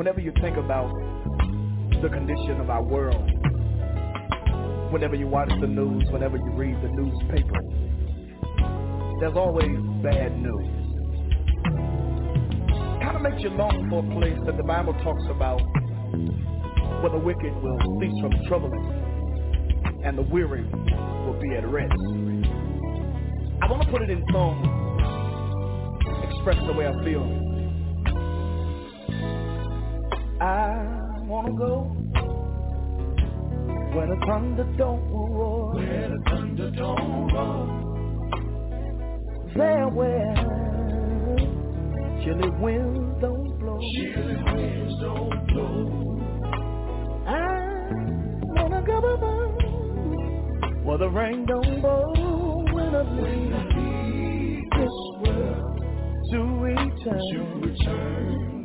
whenever you think about the condition of our world, whenever you watch the news, whenever you read the newspaper, there's always bad news. Kind of makes you long for a place that the Bible talks about where the wicked will cease from troubling and the weary will be at rest. I want to put it in song, express the way I feel. I want to go where the thunder don't roar. Where the thunder don't roar. There where chilly winds don't blow. Chilly winds don't blow. I wanna go where the rain don't blow. When I leave this world to return. To return.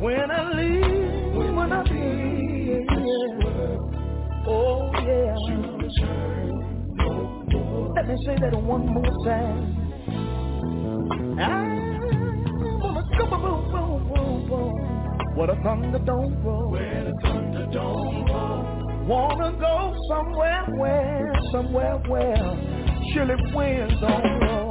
When I leave, When when I leave, world oh yeah. Let me say that one more time. I wanna go boom, boom, boom, boom. Where the thunder don't roll. Where the thunder don't roll. Wanna go somewhere where, somewhere where chilly winds don't blow.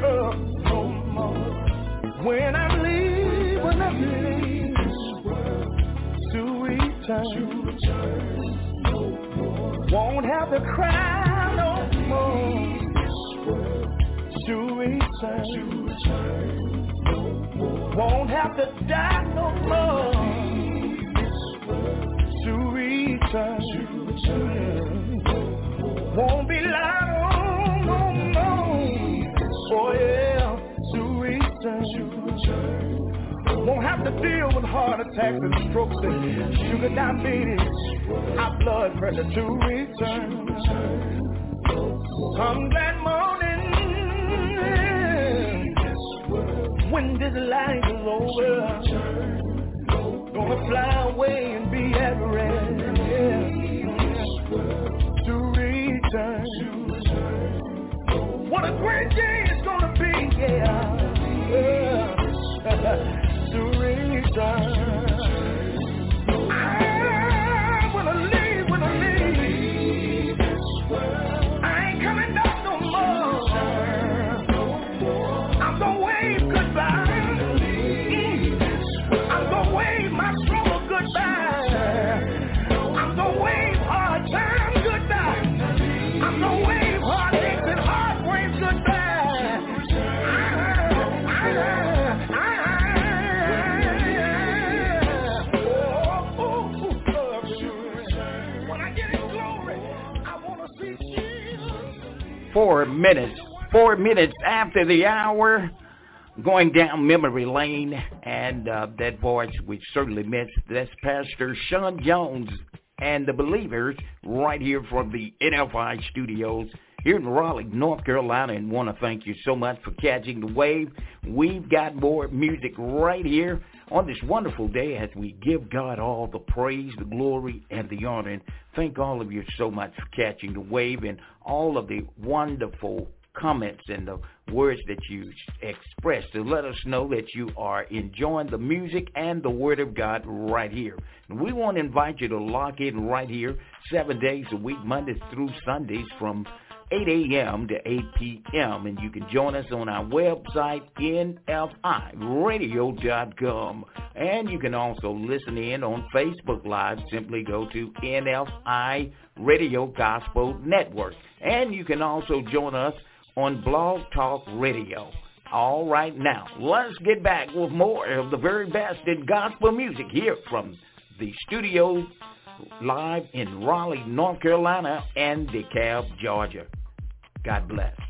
No more. When I leave, when I leave, to return, Return no more. won't have to cry no more. To return, Return no more. won't have to die no more. To return, Return won't be lied on no more. Oh yeah, to return. Won't have to deal with heart attacks and strokes and sugar diabetes, high blood pressure to return. Come that morning when this life is over. Gonna fly away and be at rest to return. What a great day yeah. yeah. to Four minutes, four minutes after the hour, going down memory lane, and uh, that voice we certainly missed. That's Pastor Sean Jones and the Believers right here from the NFI studios here in Raleigh, North Carolina, and want to thank you so much for catching the wave. We've got more music right here on this wonderful day as we give God all the praise, the glory, and the honor. And thank all of you so much for catching the wave and all of the wonderful comments and the words that you express to let us know that you are enjoying the music and the Word of God right here. And we want to invite you to lock in right here seven days a week, Mondays through Sundays from 8 a.m. to 8 p.m. And you can join us on our website, nfiradio.com. And you can also listen in on Facebook Live. Simply go to NFI Radio Gospel Network. And you can also join us on Blog Talk Radio. All right, now, let's get back with more of the very best in gospel music here from the studios live in Raleigh, North Carolina, and DeKalb, Georgia. God bless.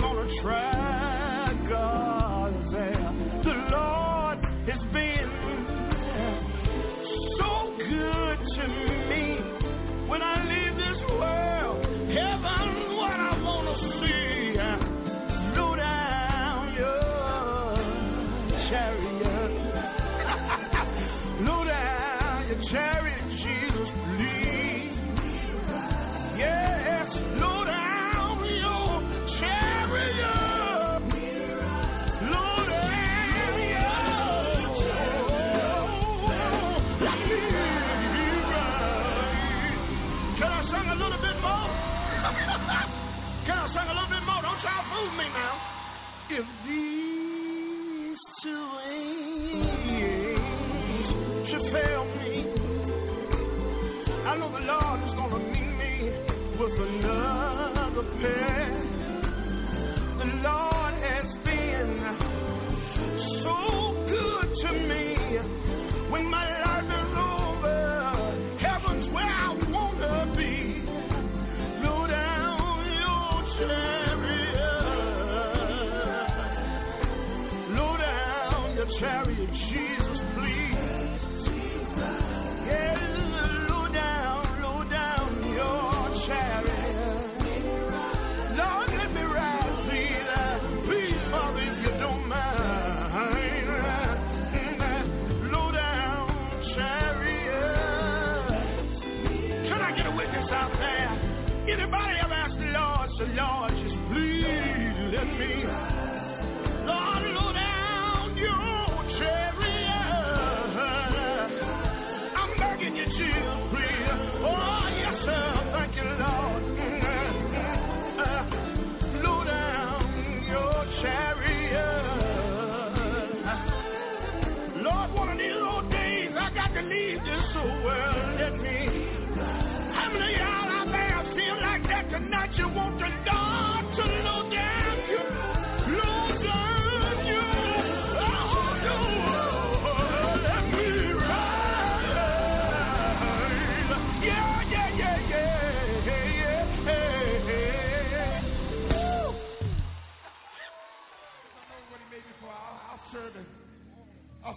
on a track.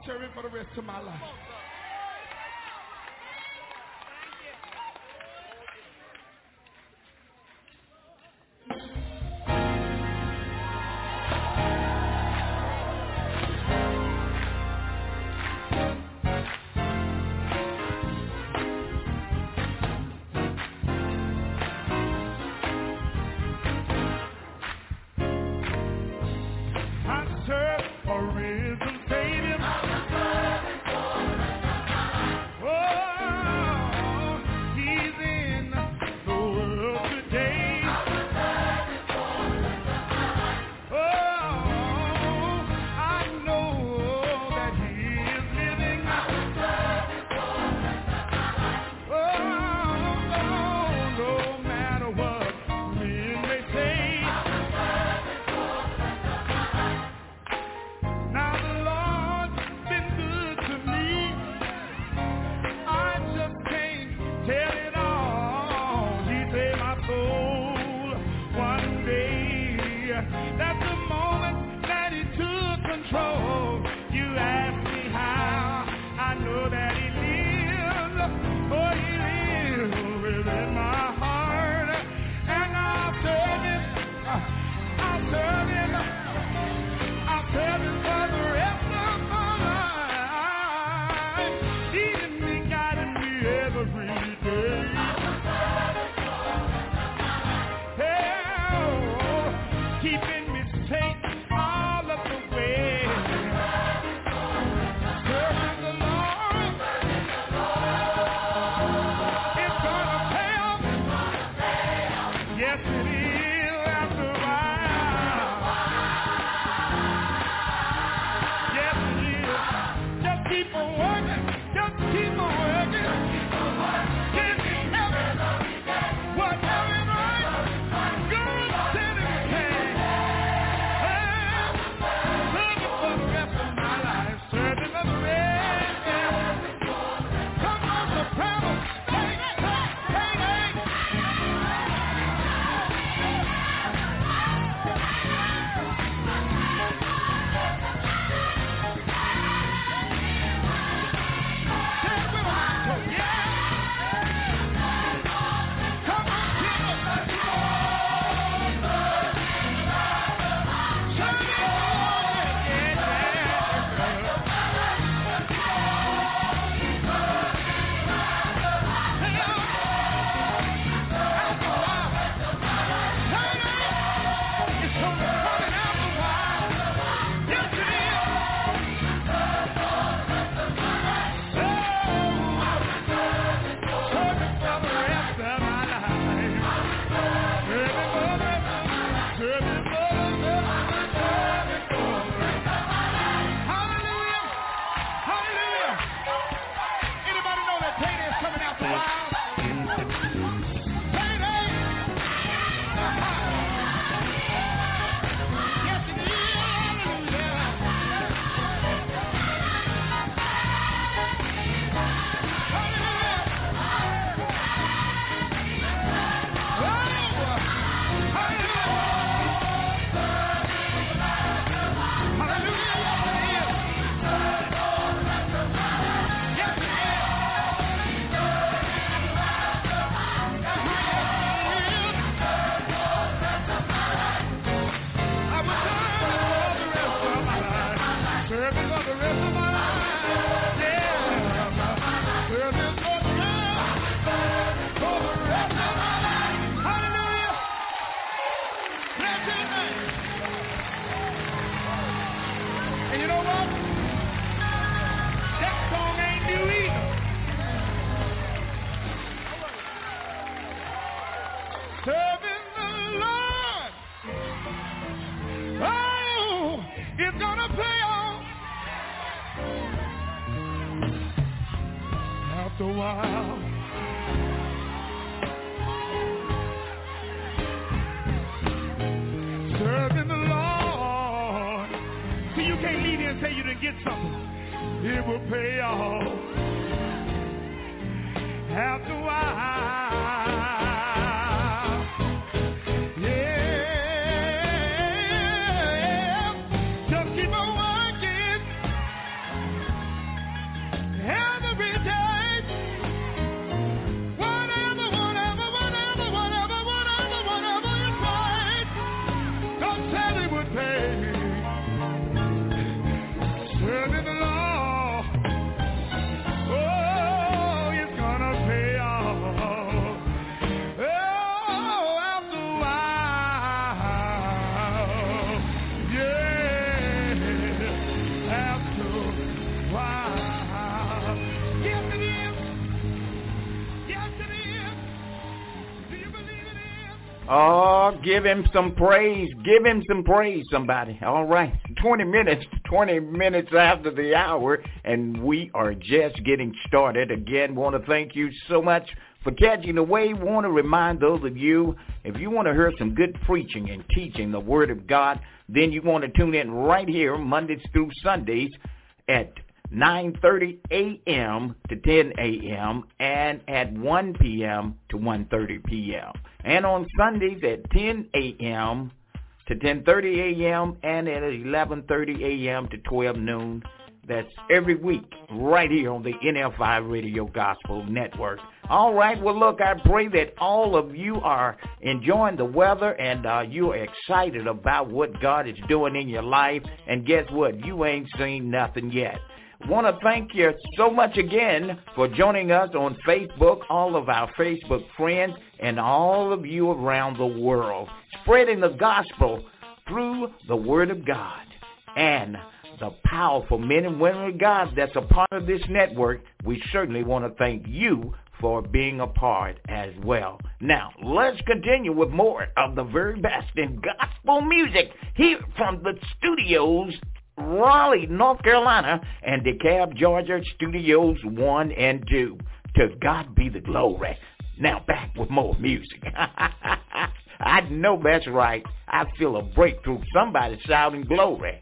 for the rest of my life. Give him some praise. Give him some praise, somebody. All right. 20 minutes, 20 minutes after the hour, and we are just getting started. Again, want to thank you so much for catching the wave. Want to remind those of you, if you want to hear some good preaching and teaching the Word of God, then you want to tune in right here Mondays through Sundays at 9.30 a.m. to 10 a.m. and at 1 p.m. to 1.30 p.m. And on Sundays at 10 a.m. to 10.30 a.m. and at 11.30 a.m. to 12 noon. That's every week right here on the NFI Radio Gospel Network. All right. Well, look, I pray that all of you are enjoying the weather and uh, you are excited about what God is doing in your life. And guess what? You ain't seen nothing yet want to thank you so much again for joining us on Facebook, all of our Facebook friends, and all of you around the world, spreading the gospel through the Word of God and the powerful men and women of God that's a part of this network. We certainly want to thank you for being a part as well. Now, let's continue with more of the very best in gospel music here from the studios Raleigh, North Carolina, and DeKalb, Georgia, Studios 1 and 2. To God be the glory. Now back with more music. I know that's right. I feel a breakthrough. Somebody shouting glory.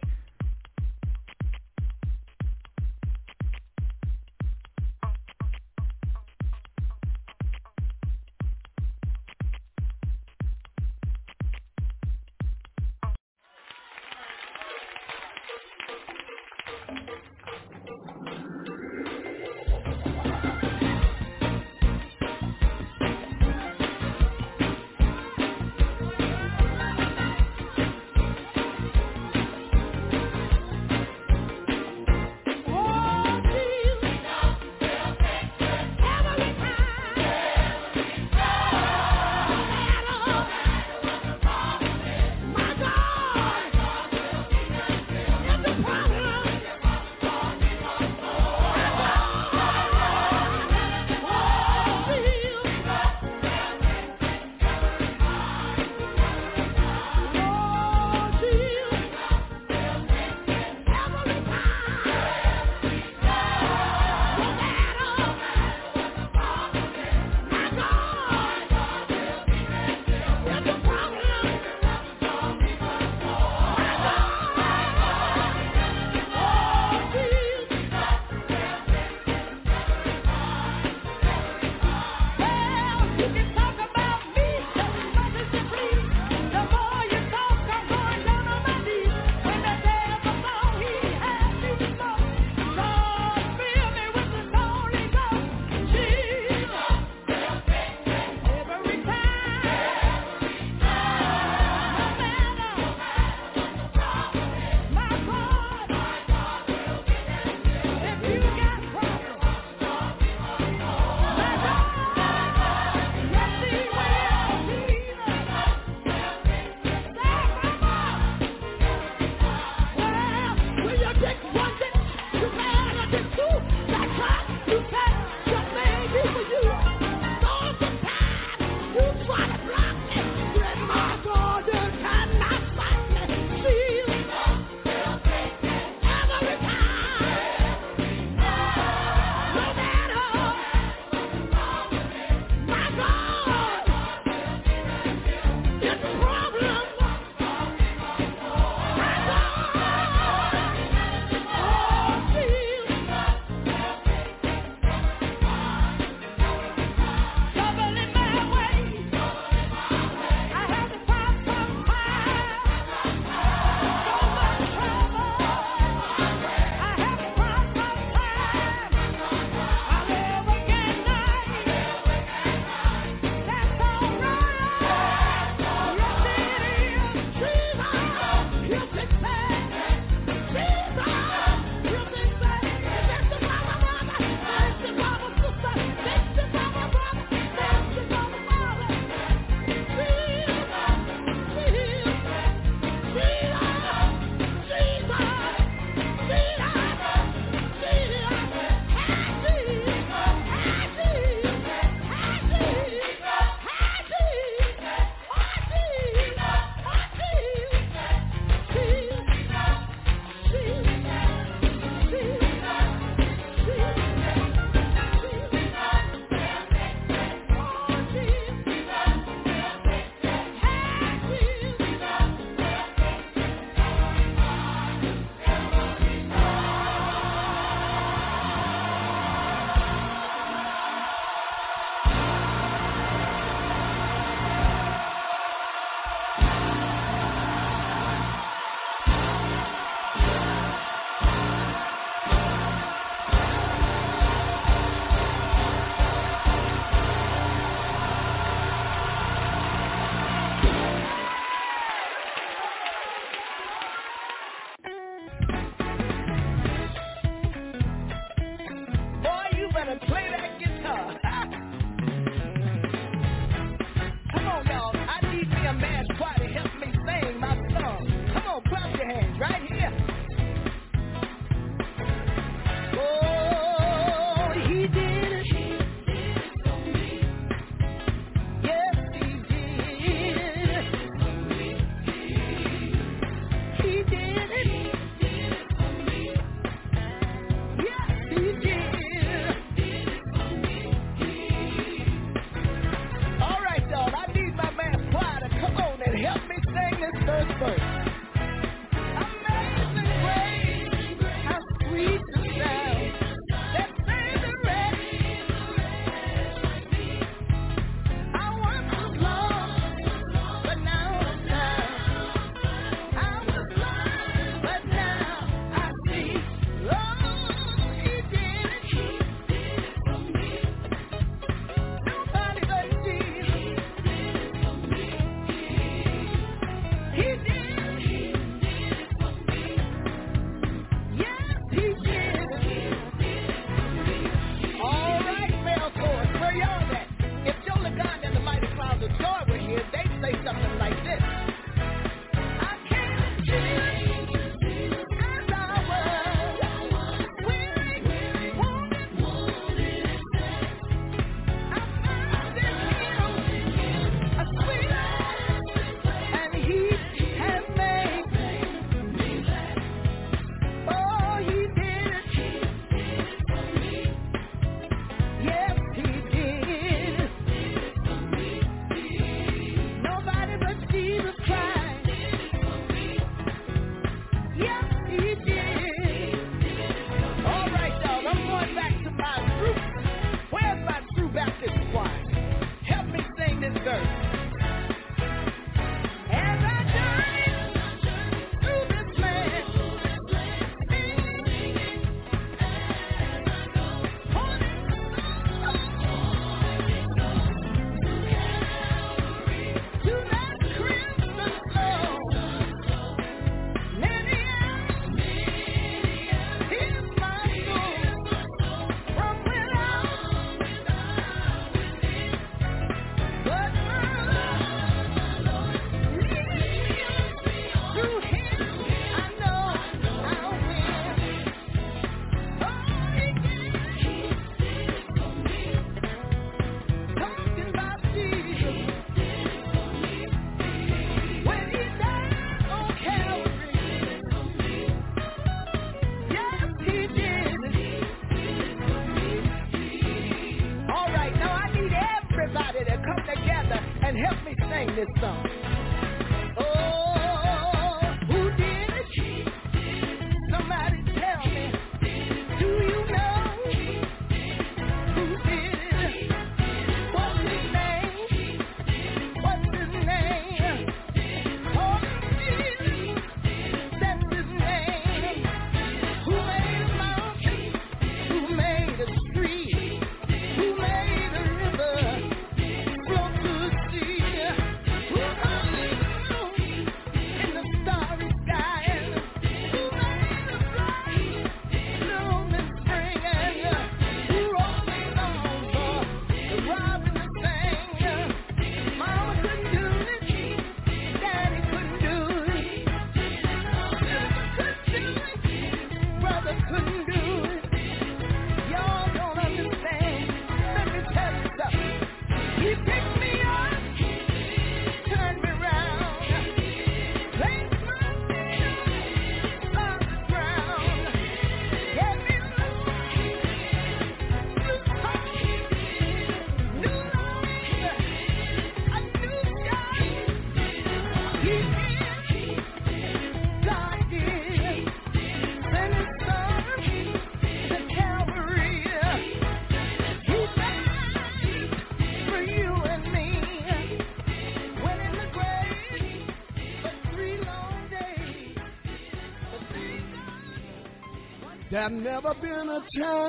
I've never been a child.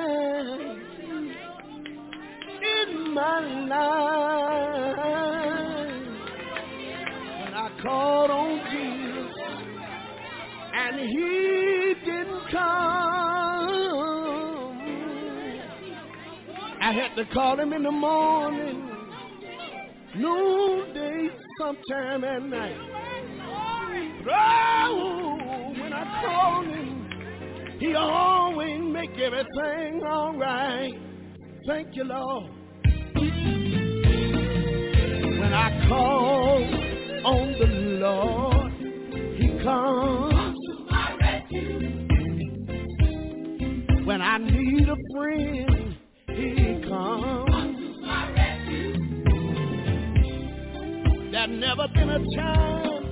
Thank you, Lord. When I call on the Lord, He comes to my rescue. When I need a friend, He comes to my rescue. There's never been a time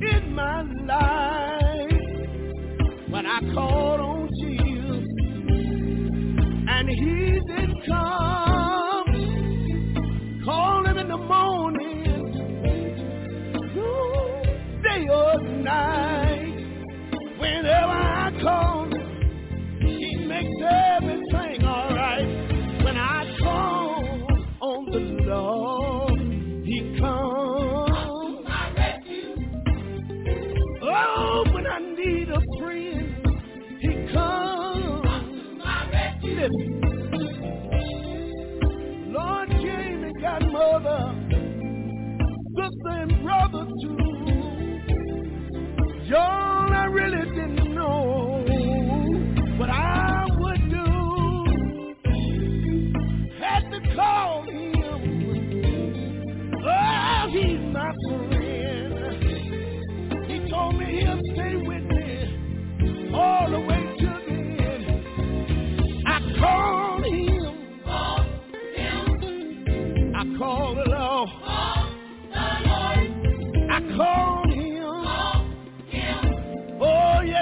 in my life when I called on song.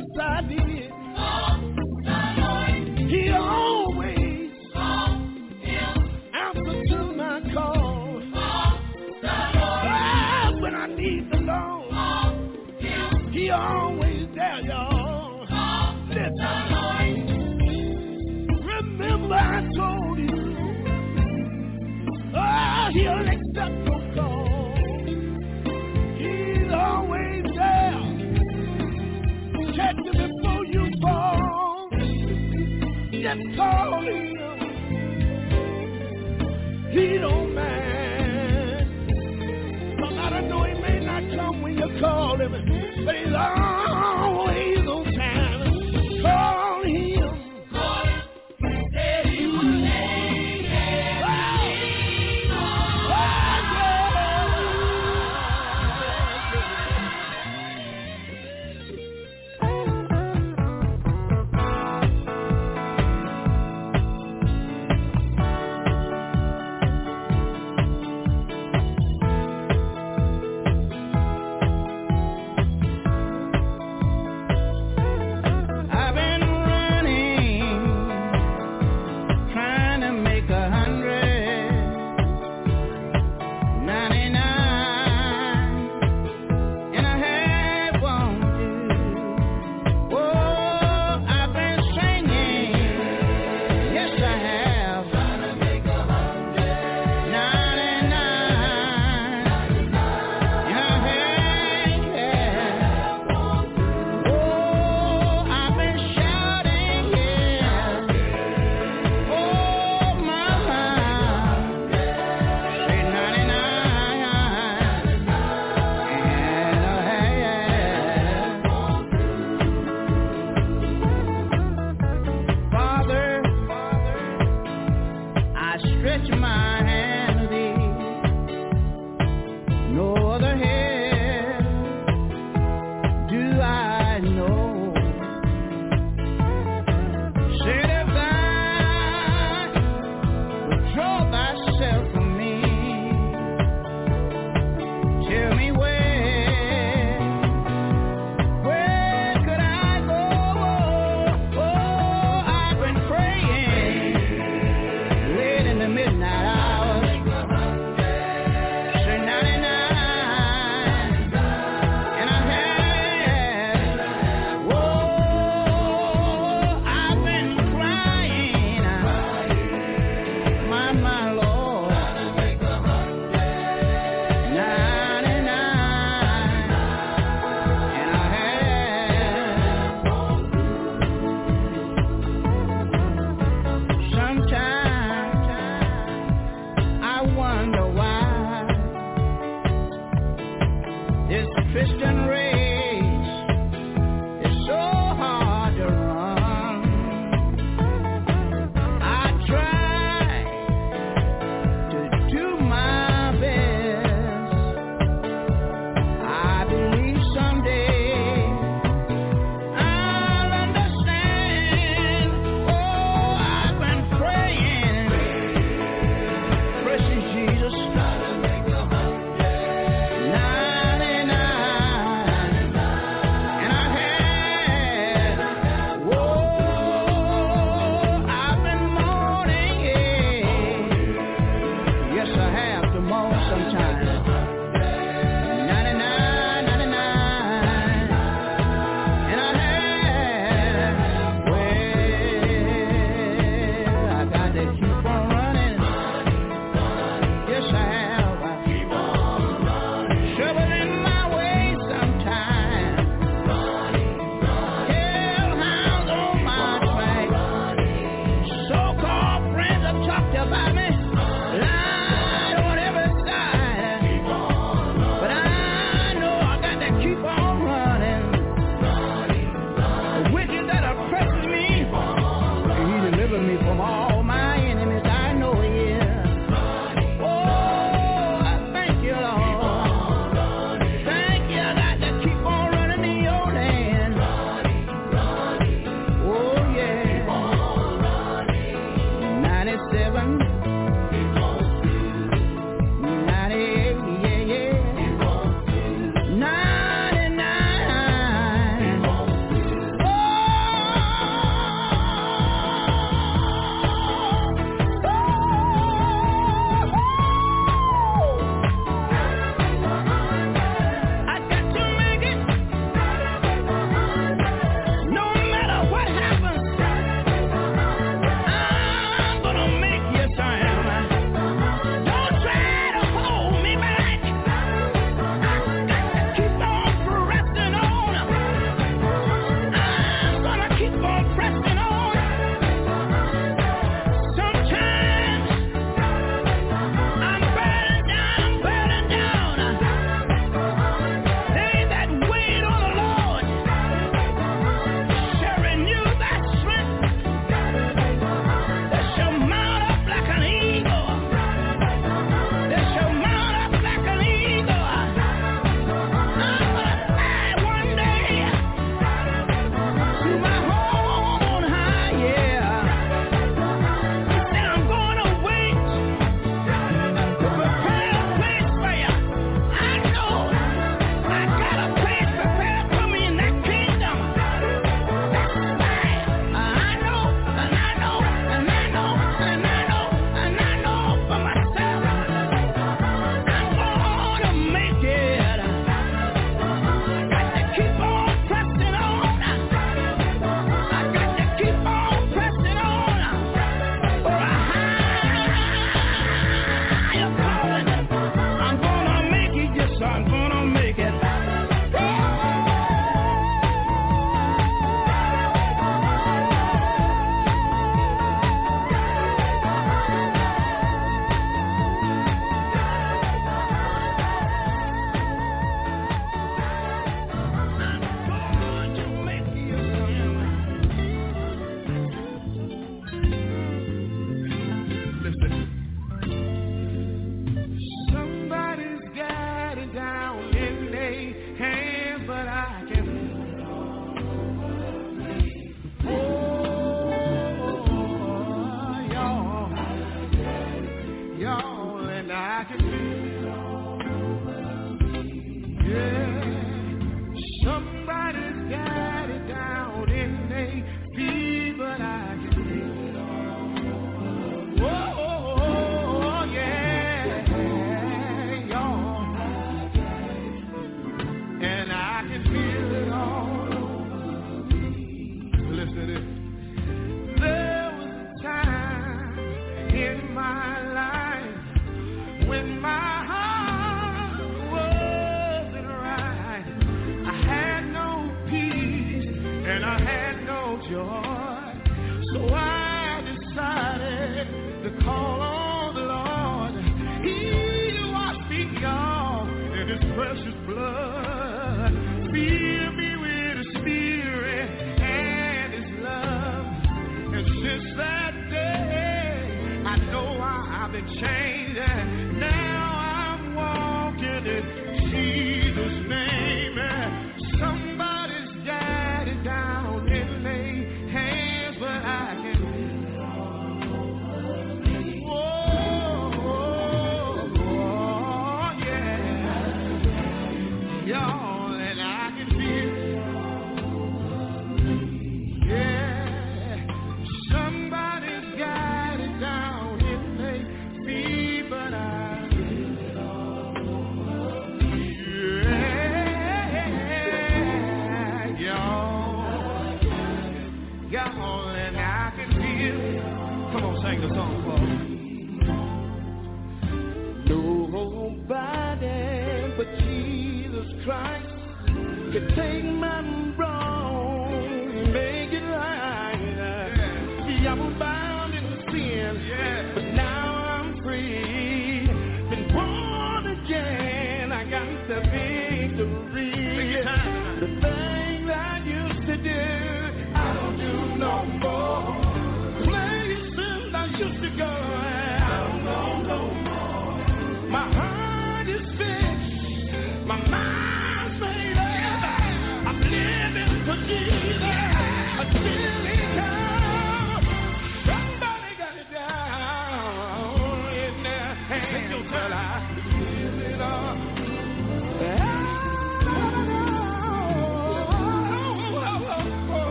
Yes, I did. Oh, he always oh, answered to my call. Oh, when I need the Lord, yeah. he always there, y'all. Listen, remember I told you, oh, he'll accept just call him. He don't mind. No matter know he may not come when you call him, but he's always.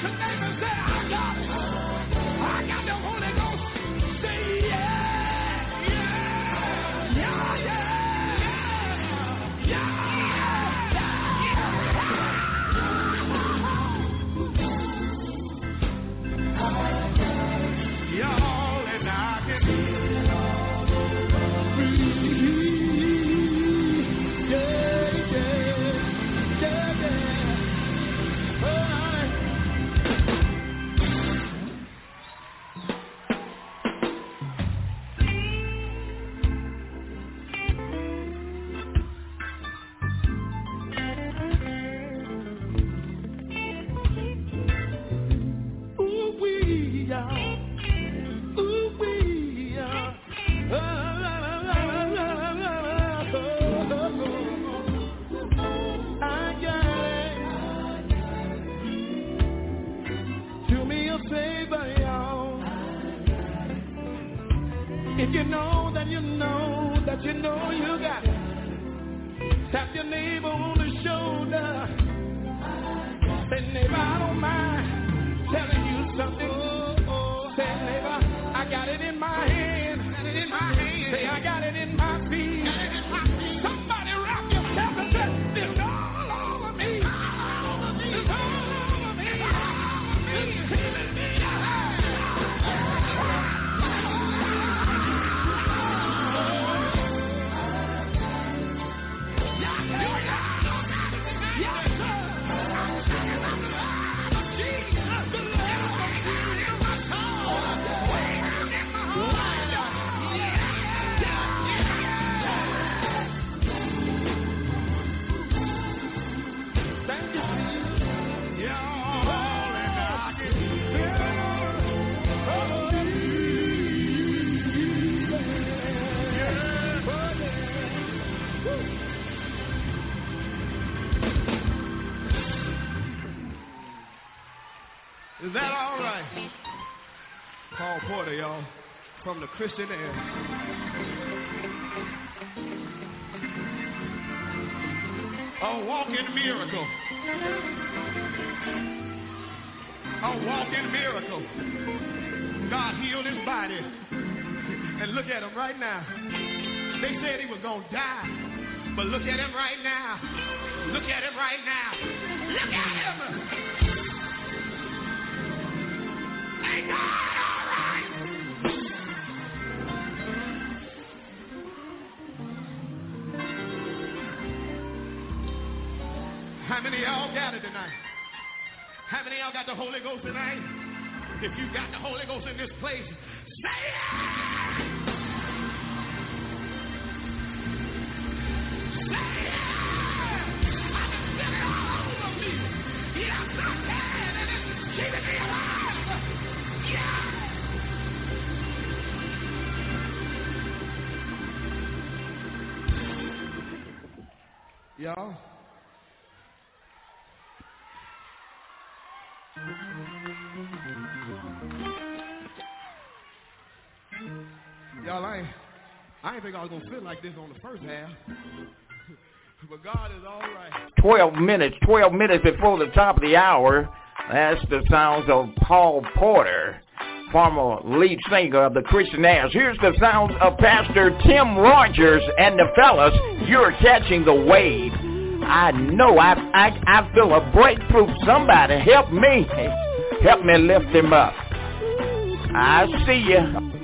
tonight. Christian air. A walking miracle. A walking miracle. God healed his body. And look at him right now. They said he was going to die. But look at him right now. Look at him right y'all got the Holy Ghost tonight? If you got the Holy Ghost in this place, say it! figure I was going to feel like this on the first half. but God is all right. 12 minutes, 12 minutes before the top of the hour. That's the sounds of Paul Porter, former lead singer of the Christianaires. Here's the sounds of Pastor Tim Rogers and the fellas. You're catching the wave. I know. I, I, I feel a breakthrough. Somebody help me. Help me lift him up. I see you.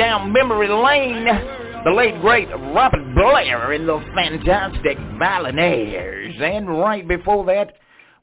Down memory lane. The late great Robert Blair in the fantastic Violinaires. And right before that,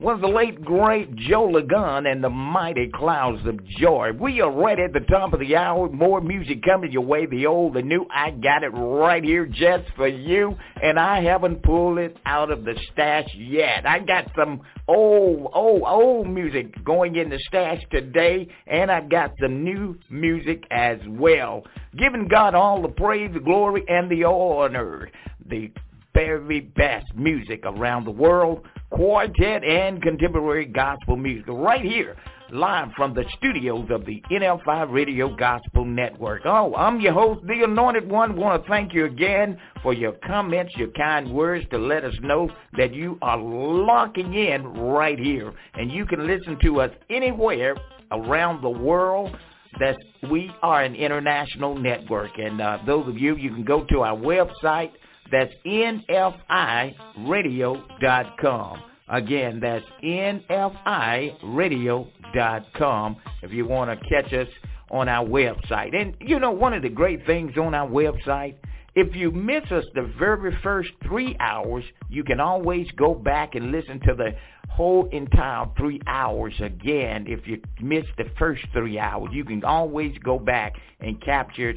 was the late great Joe Ligon and the mighty clouds of joy. We are right at the top of the hour. More music coming your way, the old, the new. I got it right here just for you, and I haven't pulled it out of the stash yet. I got some old, old, old music going in the stash today, and I got some new music as well. Giving God all the praise, the glory, and the honor. The very best music around the world, quartet and contemporary gospel music, right here, live from the studios of the NFI Radio Gospel Network. Oh, I'm your host, the Anointed One. Want to thank you again for your comments, your kind words to let us know that you are locking in right here, and you can listen to us anywhere around the world that we are an international network. And uh, those of you, you can go to our website, that's nfiradio.com. Again, that's nfiradio.com if you want to catch us on our website. And you know, one of the great things on our website, if you miss us the very first three hours, you can always go back and listen to the whole entire three hours again. If you miss the first three hours, you can always go back and capture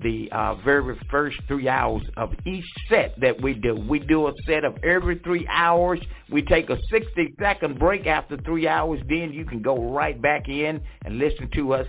the uh, very first three hours of each set that we do. We do a set of every three hours. We take a 60 second break after three hours. Then you can go right back in and listen to us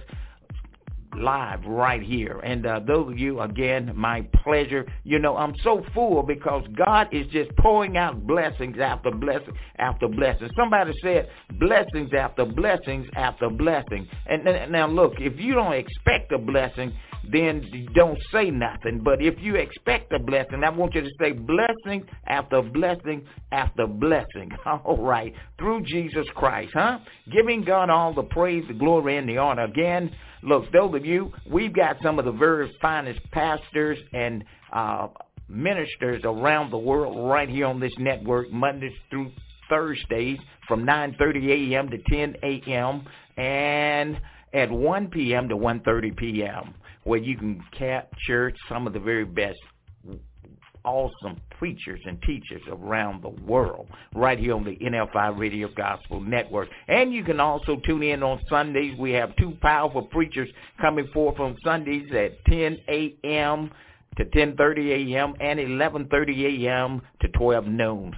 live right here. And uh, those of you, again, my pleasure. You know, I'm so full because God is just pouring out blessings after blessing after blessing. Somebody said blessings after blessings after blessing. And, and now look, if you don't expect a blessing, then don't say nothing. But if you expect a blessing, I want you to say blessing after blessing after blessing. All right. Through Jesus Christ, huh? Giving God all the praise, the glory, and the honor. Again, look, those of you, we've got some of the very finest pastors and uh, ministers around the world right here on this network, Mondays through Thursdays from 9.30 a.m. to 10 a.m. and at 1 p.m. to 1.30 p.m where you can capture some of the very best awesome preachers and teachers around the world right here on the NFI Radio Gospel Network. And you can also tune in on Sundays. We have two powerful preachers coming forth on Sundays at 10 a.m. to 10.30 a.m. and 11.30 a.m. to 12 noon.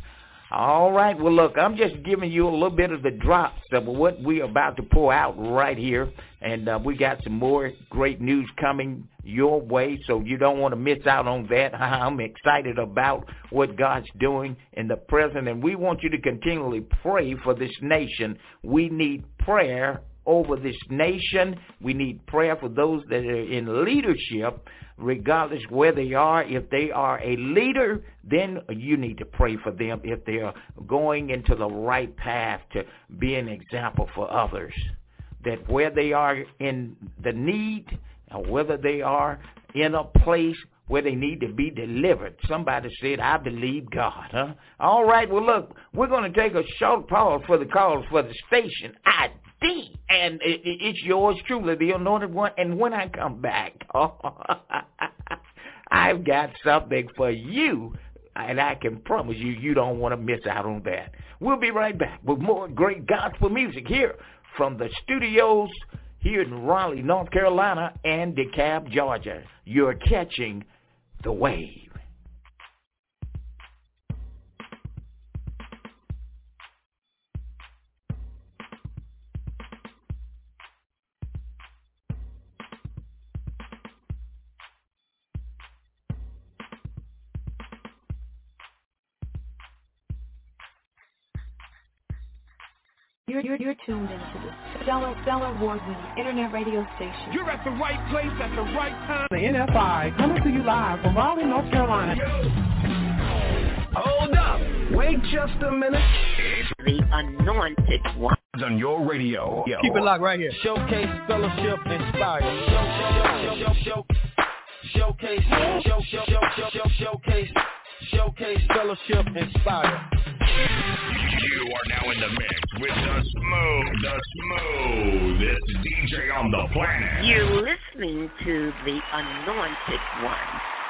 All right. Well, look, I'm just giving you a little bit of the drops of what we're about to pour out right here. And uh, we got some more great news coming your way, so you don't want to miss out on that. I'm excited about what God's doing in the present, and we want you to continually pray for this nation. We need prayer over this nation. We need prayer for those that are in leadership regardless where they are. If they are a leader, then you need to pray for them if they are going into the right path to be an example for others. That where they are in the need, whether they are in a place where they need to be delivered. Somebody said, I believe God. Huh? All right, well, look, we're going to take a short pause for the calls for the station. ID, and it's yours truly, the anointed one. And when I come back, I've got something for you, and I can promise you, you don't want to miss out on that. We'll be right back with more great gospel music here from the studios here in Raleigh, North Carolina, and DeKalb, Georgia. You're catching the wave. You're, you're, you're tuned into the Stellar, Stellar Award-winning Internet radio station. You're at the right place at the right time. The NFI coming to you live from Raleigh, North Carolina. Hold up. Wait just a minute. It's the anointed one. On your radio. Yo. Keep it locked right here. Showcase, fellowship, inspire. Show, show, show, showcase, show, show, show, show, showcase, showcase, fellowship, inspire. You are now in the mix with the smooth, the smoothest DJ on the planet. You listen listening to The Anointed One.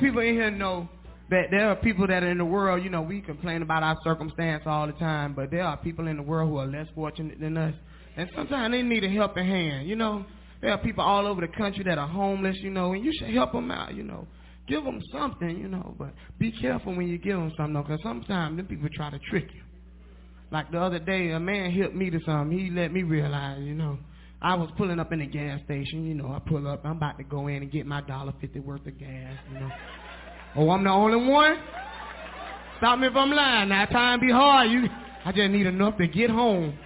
People in here know that there are people that are in the world, you know, we complain about our circumstance all the time, but there are people in the world who are less fortunate than us. And sometimes they need a helping hand, you know. There are people all over the country that are homeless, you know, and you should help them out, you know. Give them something, you know, but be careful when you give them something, because sometimes them people try to trick you. Like the other day, a man helped me to something. He let me realize, you know, I was pulling up in a gas station, you know, I pull up, I'm about to go in and get my dollar fifty worth of gas, you know. Oh, I'm the only one? Stop me if I'm lying. Now time be hard. You I just need enough to get home.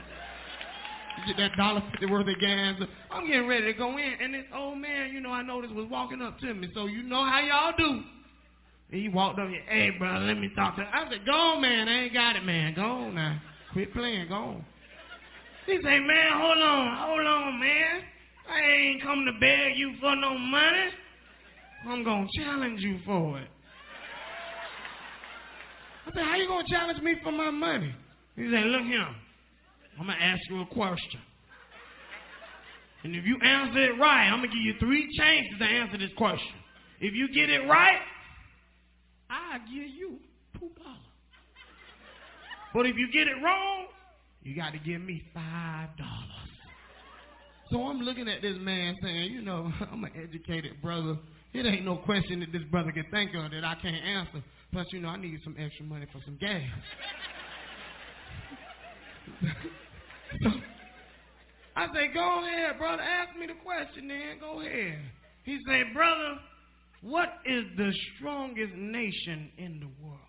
Get that dollar fifty worth of gas. I'm getting ready to go in and this old man, you know, I noticed was walking up to me. So you know how y'all do. And he walked up here, hey brother, let me talk to you. I said, Go on, man, I ain't got it, man. Go on now. Quit playing, go on. He say, man, hold on, hold on, man. I ain't come to beg you for no money. I'm going to challenge you for it. I said, how you going to challenge me for my money? He said, look here, I'm going to ask you a question. And if you answer it right, I'm going to give you three chances to answer this question. If you get it right, I'll give you two dollars. But if you get it wrong, you got to give me five dollars. So I'm looking at this man saying, you know, I'm an educated brother. It ain't no question that this brother can think of that I can't answer. Plus, you know, I need some extra money for some gas. so I say, go ahead, brother. Ask me the question then. Go ahead. He said, brother, what is the strongest nation in the world?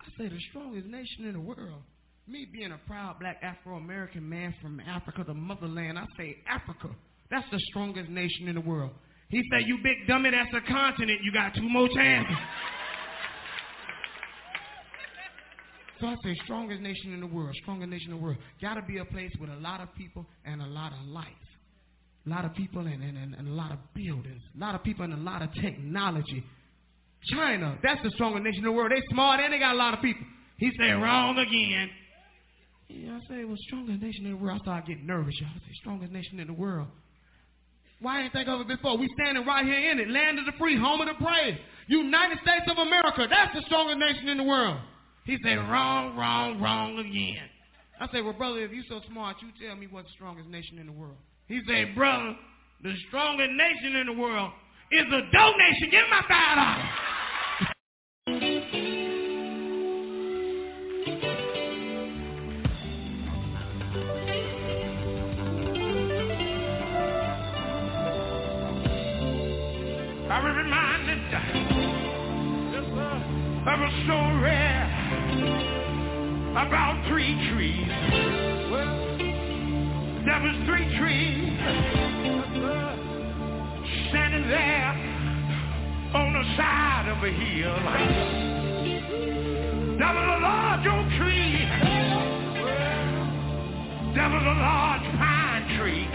I say, the strongest nation in the world. Me being a proud black Afro-American man from Africa, the motherland, I say Africa. That's the strongest nation in the world. He said, you big dummy, that's a continent. You got two more chances. So I say, strongest nation in the world, strongest nation in the world. Got to be a place with a lot of people and a lot of life. A lot of people and, and, and, and a lot of buildings. A lot of people and a lot of technology. China, that's the strongest nation in the world. They smart and they got a lot of people. He said, wrong again. Yeah, I say, well, strongest nation in the world. I started getting nervous, y'all. I say, strongest nation in the world. Why ain't think of it before? We standing right here in it. Land of the free, home of the brave. United States of America. That's the strongest nation in the world. He said, wrong, wrong, wrong again. I said, well, brother, if you so smart, you tell me what's the strongest nation in the world. He said, brother, the strongest nation in the world is a donation. Give my five dollars. I was reminded of a story about three trees. Well, there was three trees standing there on the side of a hill. There was a large oak tree. There was a large pine tree.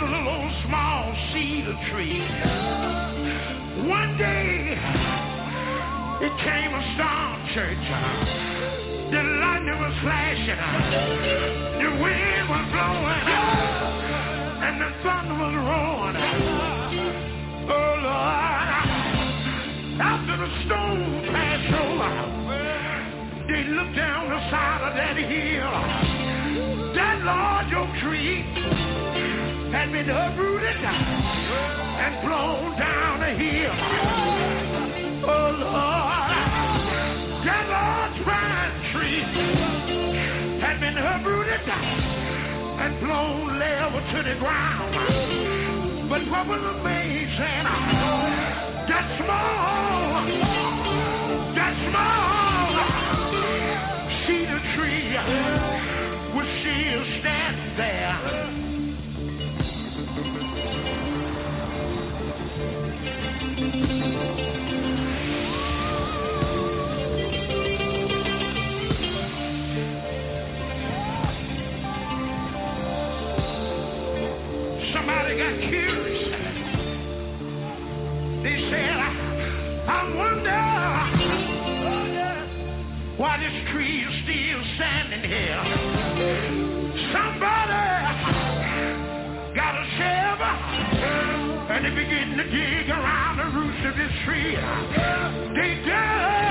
A little small cedar tree. One day, it came a storm, church. The lightning was flashing. The wind was blowing. And the thunder was roaring. Oh, Lord. After the storm passed over, they looked down the side of that hill. That large oak tree had been uprooted and blown down the hill. Oh Lord, that pine tree had been uprooted and blown level to the ground. But what was amazing, that small, that small cedar tree was still standing there. Why this tree is still standing here. Somebody got a shovel and they begin to dig around the roots of this tree. They dug,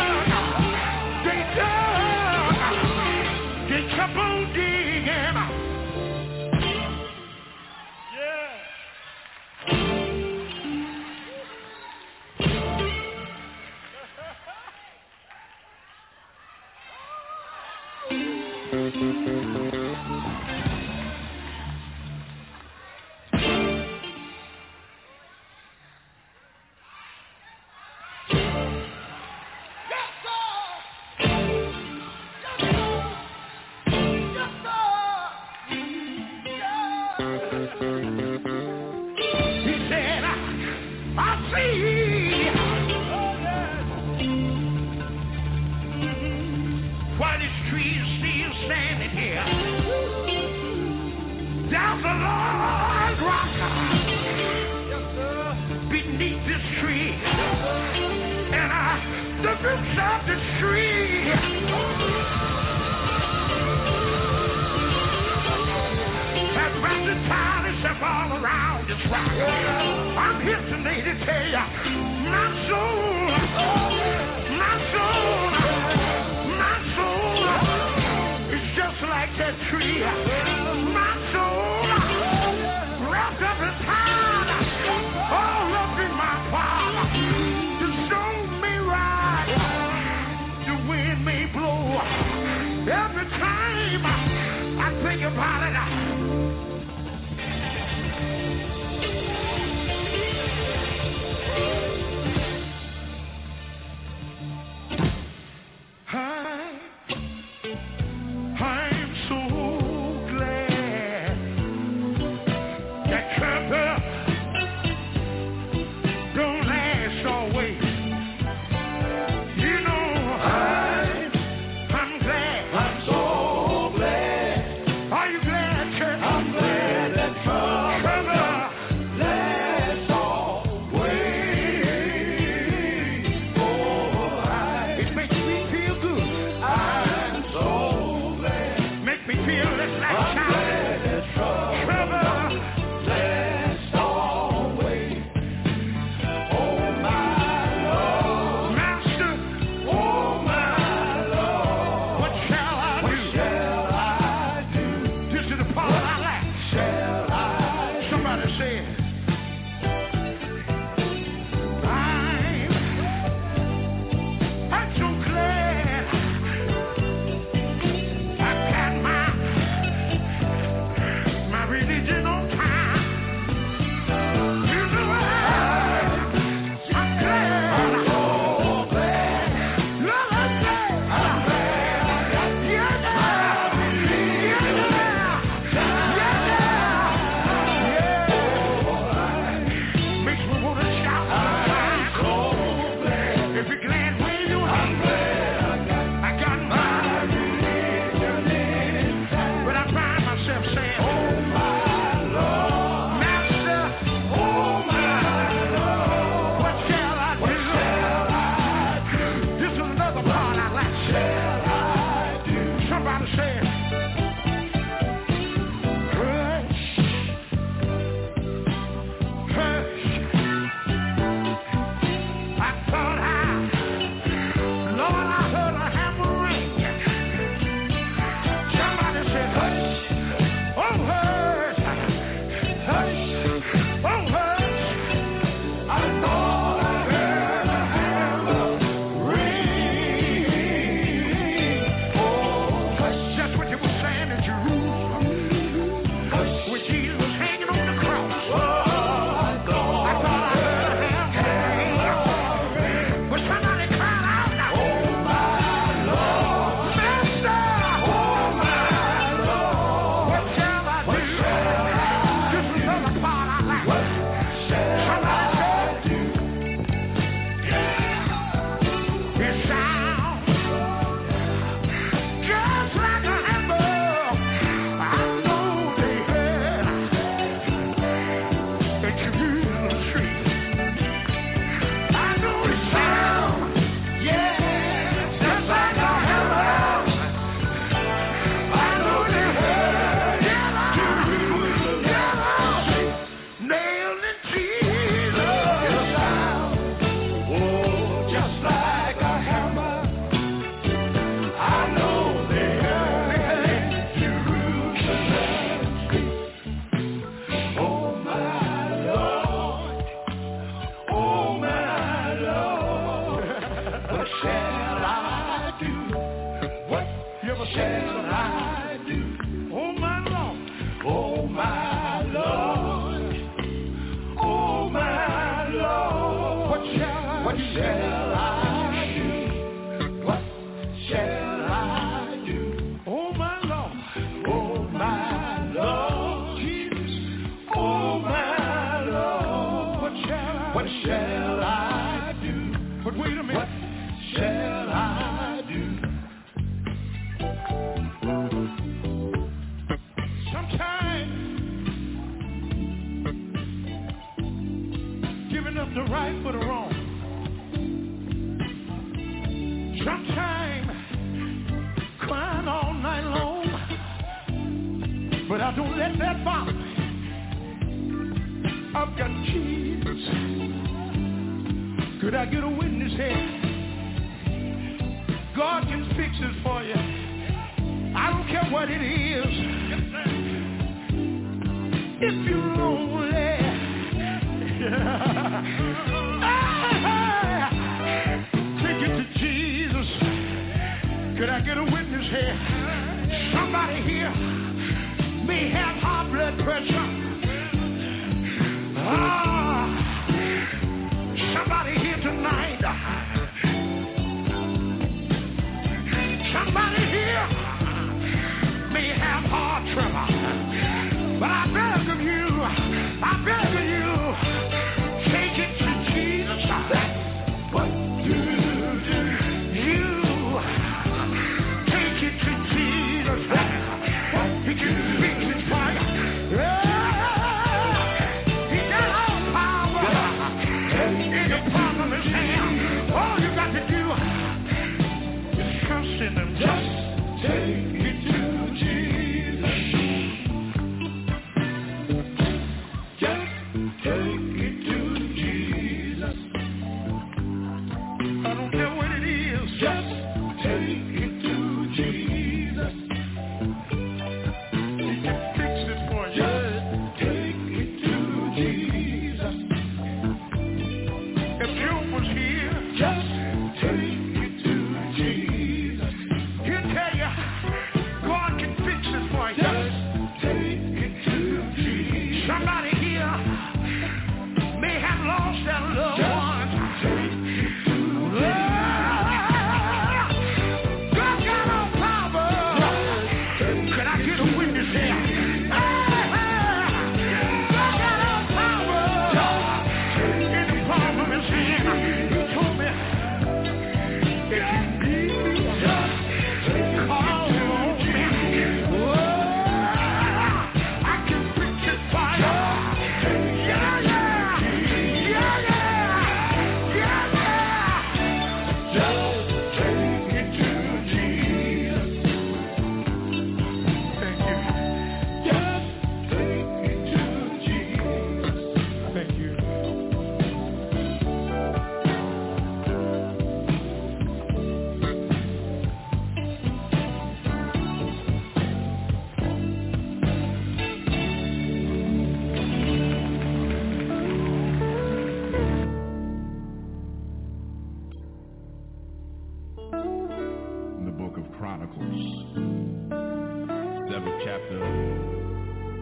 11th chapter,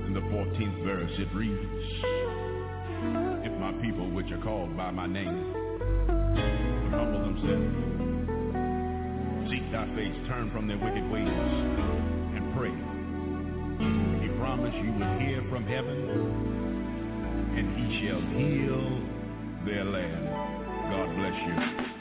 in the 14th verse, it reads, If my people, which are called by my name, would humble themselves, seek thy face, turn from their wicked ways, and pray, he promised you would hear from heaven, and he shall heal their land. God bless you.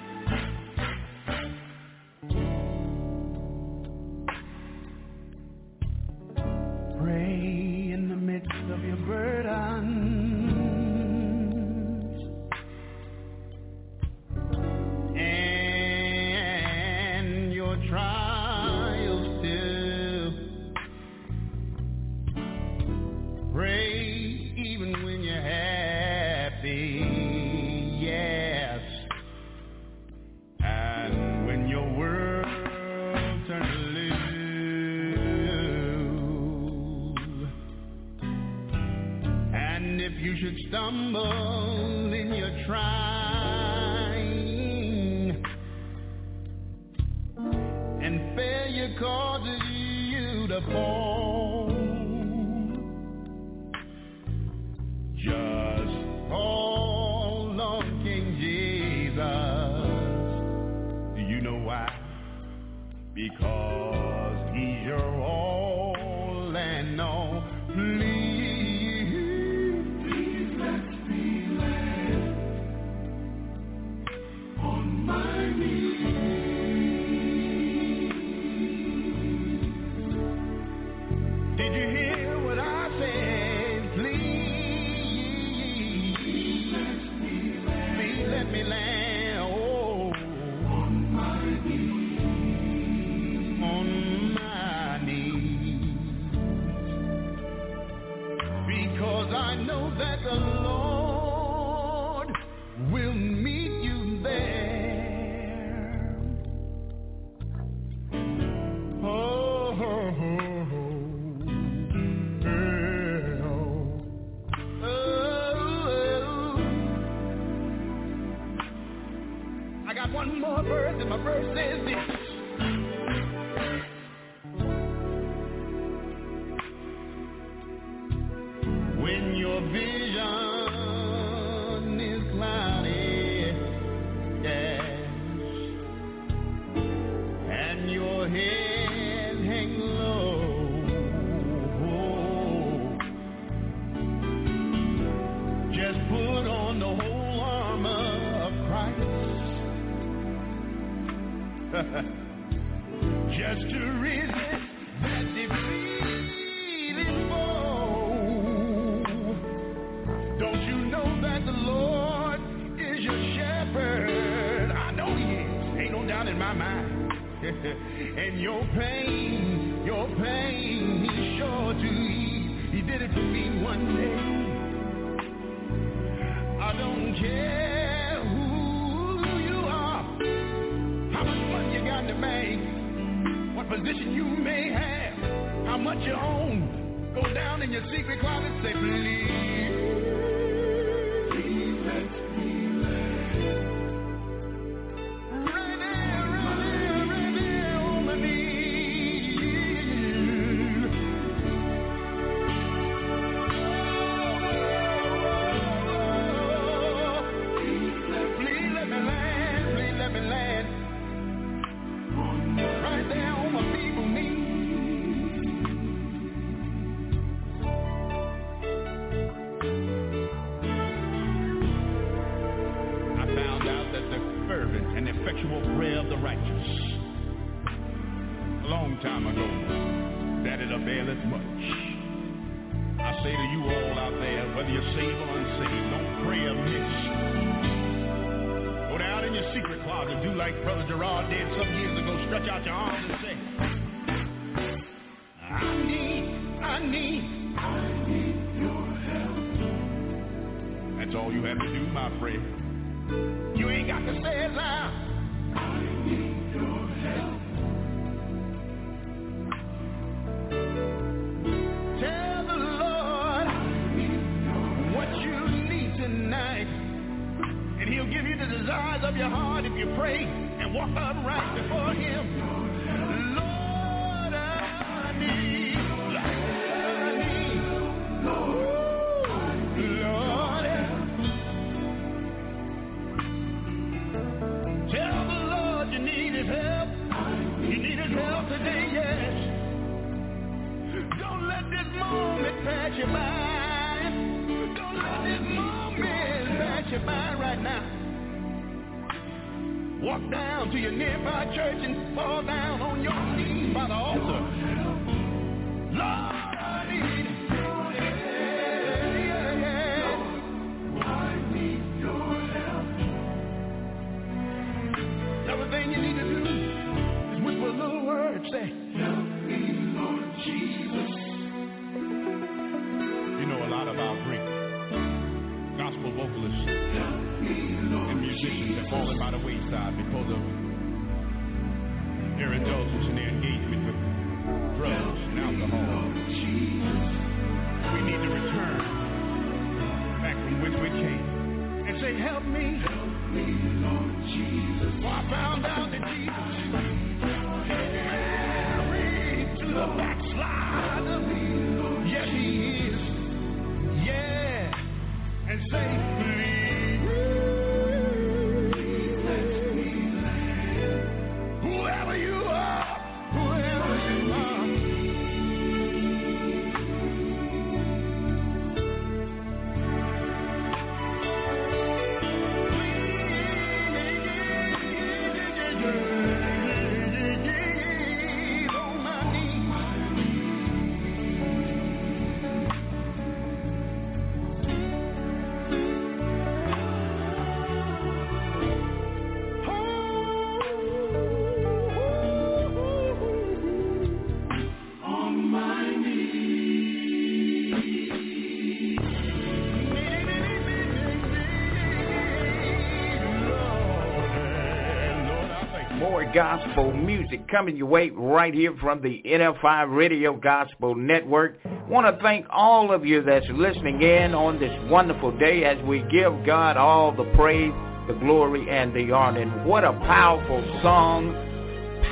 Gospel music coming your way right here from the NFI Radio Gospel Network. Want to thank all of you that's listening in on this wonderful day as we give God all the praise, the glory, and the honor. And what a powerful song,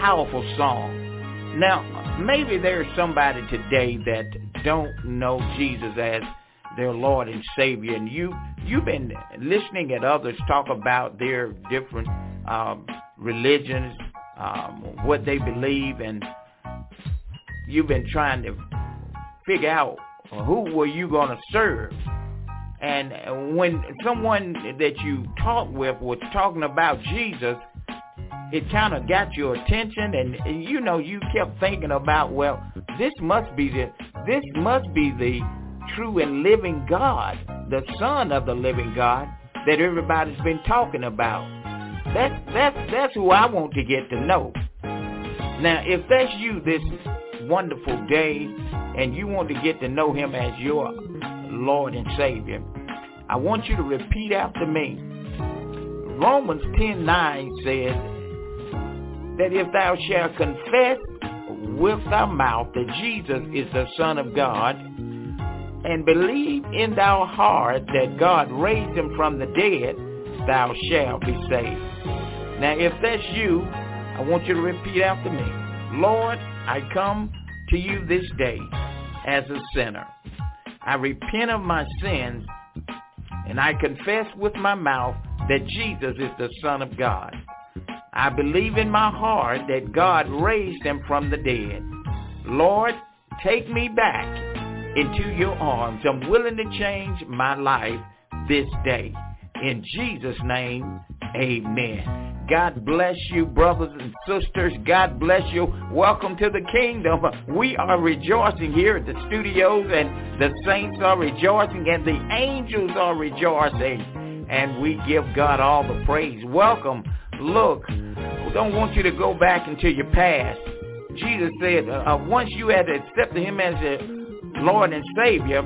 powerful song. Now, maybe there's somebody today that don't know Jesus as their Lord and Savior, and you you've been listening at others talk about their different um, religions, um, what they believe, and you've been trying to figure out who were you going to serve. And when someone that you talked with was talking about Jesus, it kind of got your attention, and, and you know you kept thinking about, well, this must be the this must be the true and living God, the Son of the living God that everybody's been talking about. That's that's that's who I want to get to know. Now, if that's you this wonderful day and you want to get to know him as your Lord and Savior, I want you to repeat after me. Romans 10:9 says that if thou shalt confess with thy mouth that Jesus is the Son of God and believe in thy heart that God raised him from the dead, thou shalt be saved. Now, if that's you, I want you to repeat after me. Lord, I come to you this day as a sinner. I repent of my sins and I confess with my mouth that Jesus is the Son of God. I believe in my heart that God raised him from the dead. Lord, take me back into your arms. I'm willing to change my life this day. In Jesus' name, amen. God bless you, brothers and sisters. God bless you. Welcome to the kingdom. We are rejoicing here at the studios, and the saints are rejoicing, and the angels are rejoicing. And we give God all the praise. Welcome. Look, we don't want you to go back into your past. Jesus said, uh, once you had accepted him as a Lord and Savior,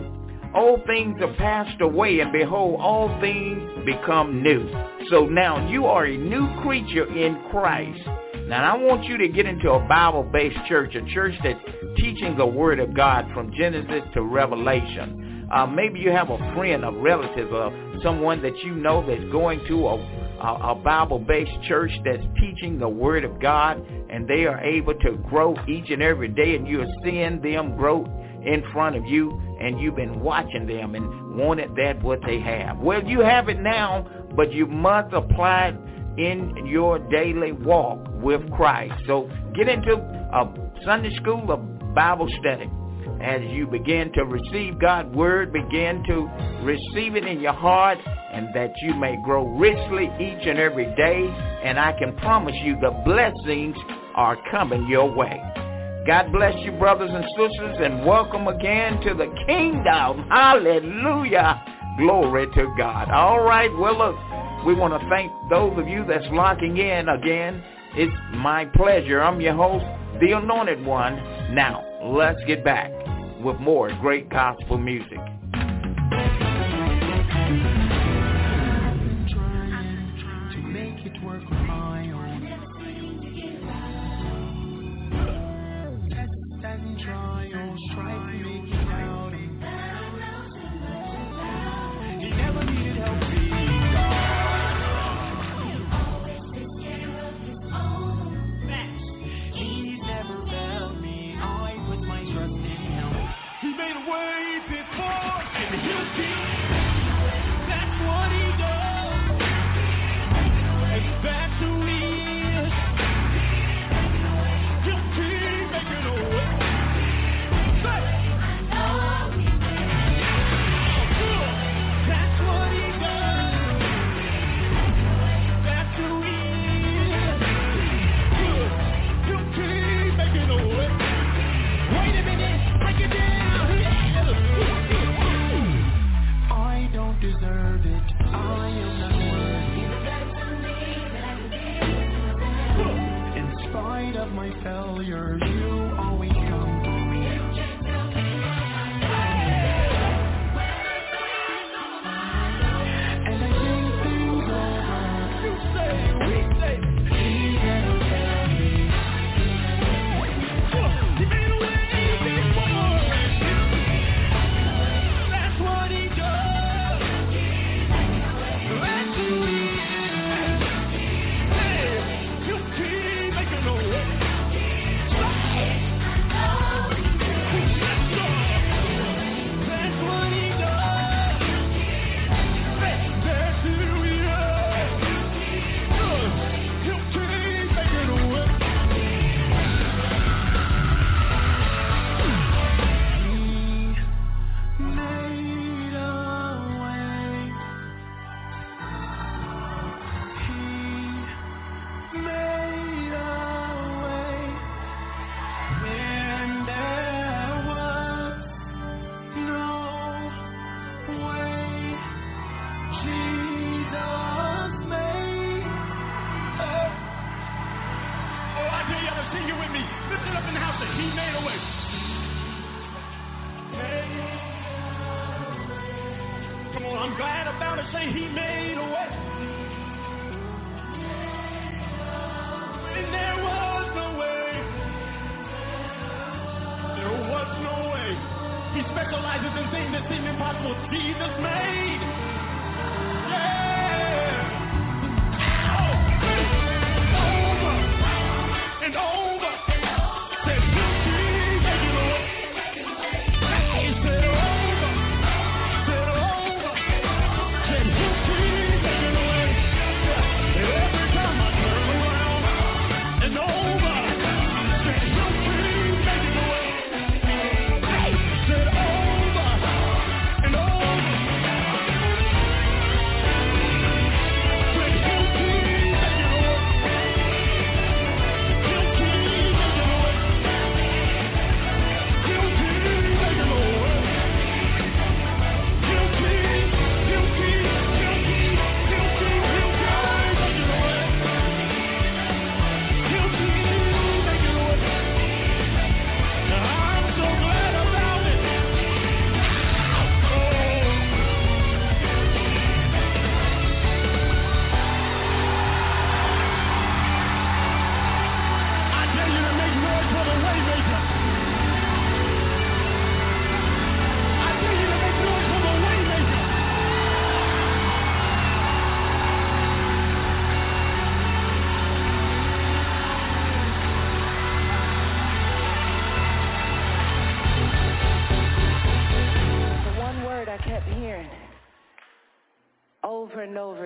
all things are passed away, and behold, all things become new. So now you are a new creature in Christ. Now I want you to get into a Bible-based church, a church that's teaching the Word of God from Genesis to Revelation. Uh, maybe you have a friend, a relative, uh, someone that you know that's going to a, a, a Bible-based church that's teaching the Word of God, and they are able to grow each and every day, and you're seeing them grow in front of you and you've been watching them and wanted that what they have. Well, you have it now, but you must apply it in your daily walk with Christ. So get into a Sunday school, a Bible study. As you begin to receive God's word, begin to receive it in your heart and that you may grow richly each and every day. And I can promise you the blessings are coming your way. God bless you, brothers and sisters, and welcome again to the kingdom. Hallelujah. Glory to God. All right, well, look, we want to thank those of you that's locking in again. It's my pleasure. I'm your host, the Anointed One. Now, let's get back with more great gospel music.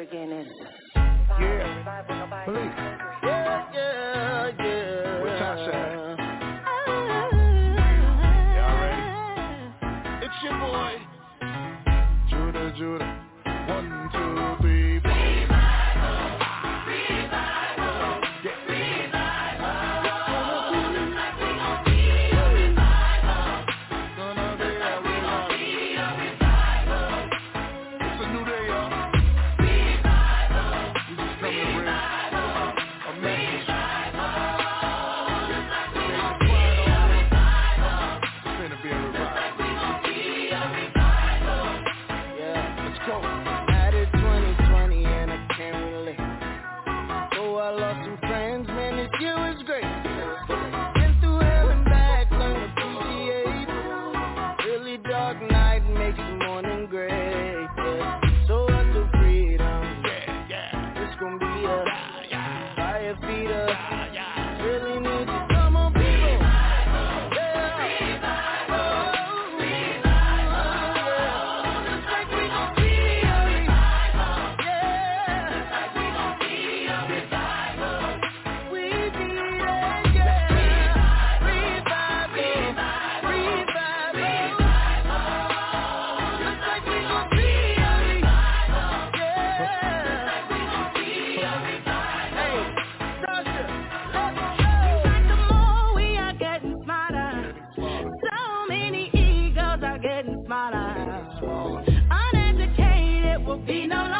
Again Uneducated will be no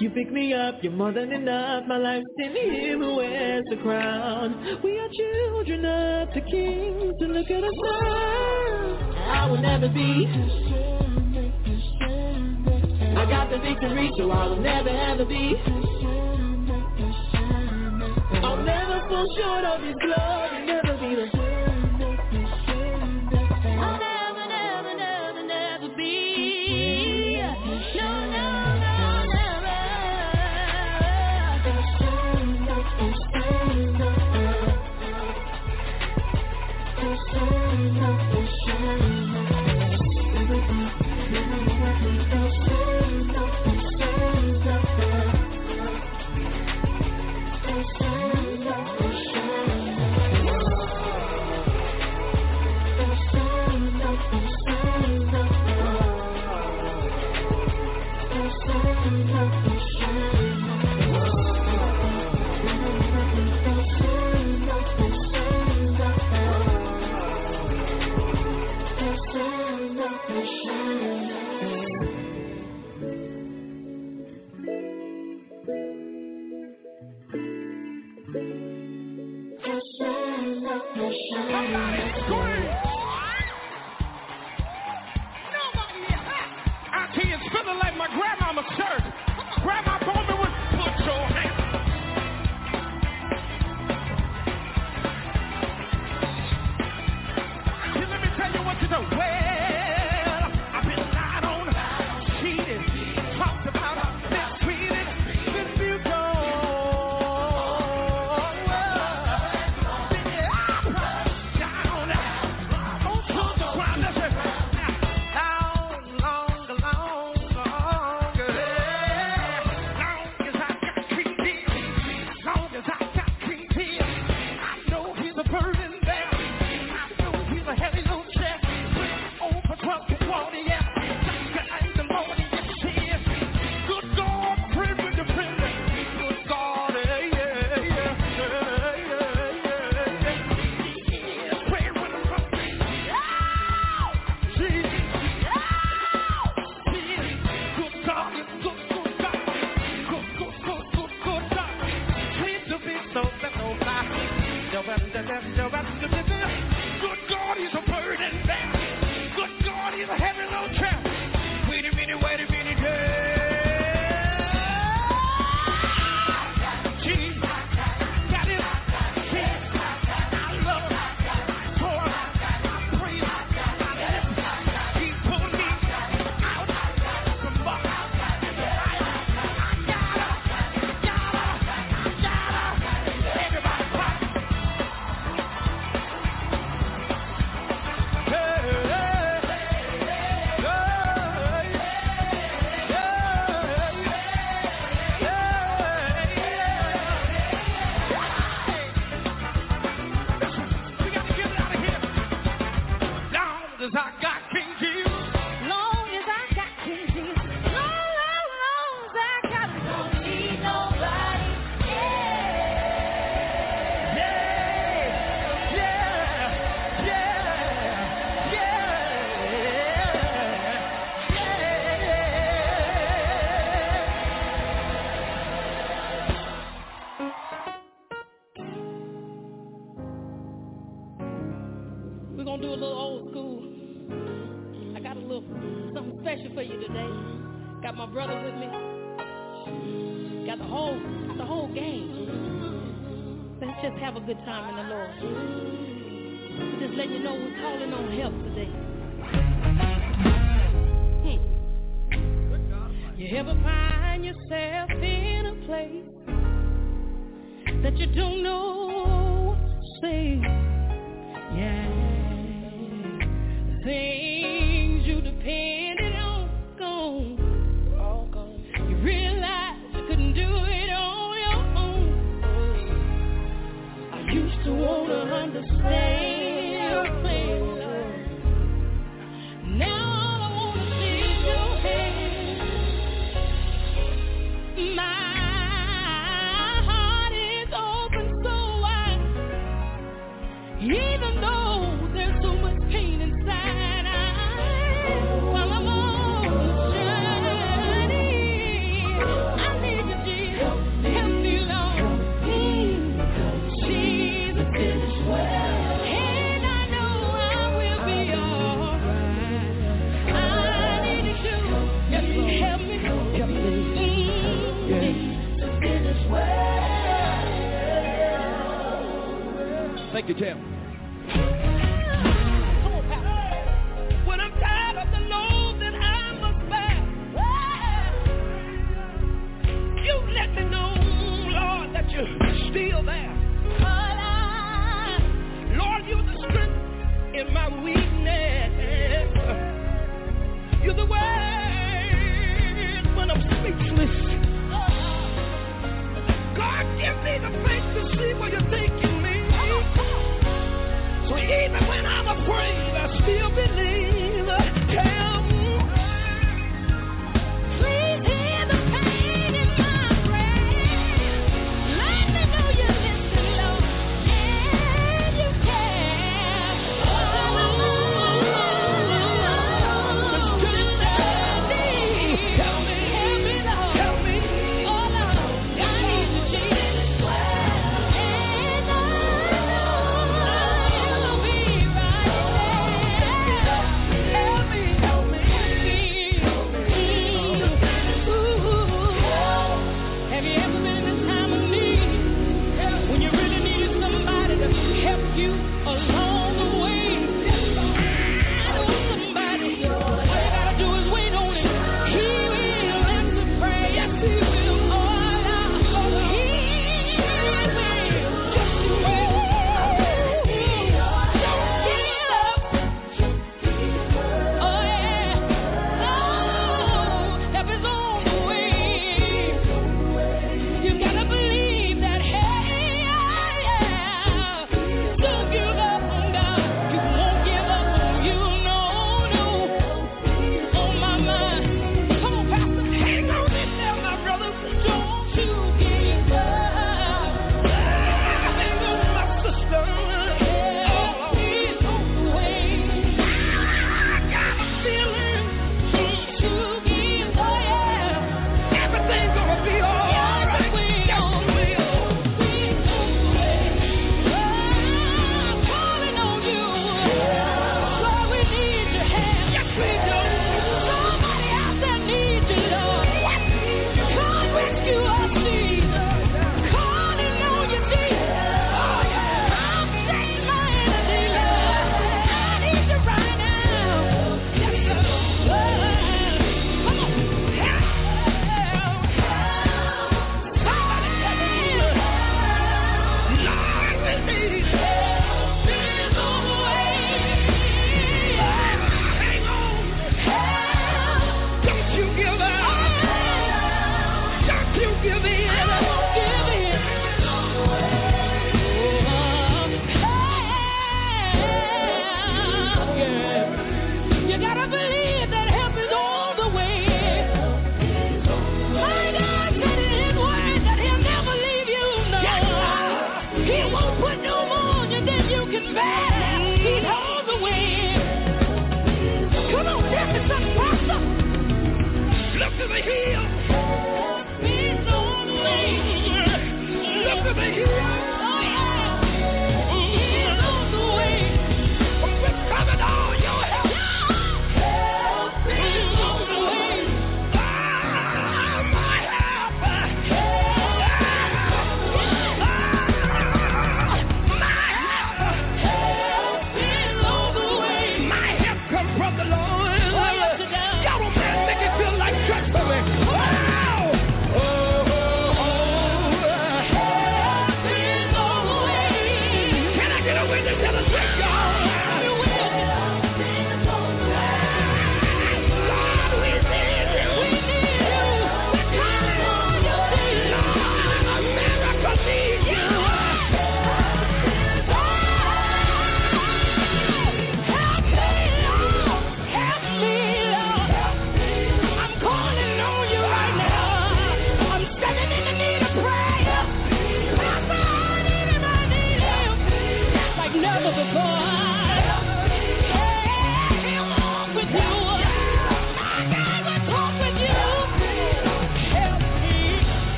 You pick me up, you're more than enough. My life's in him who wears the crown. We are children of the king, so look at us now. I will never be. I got the victory, so I will never ever be. I'll never fall short of his glory.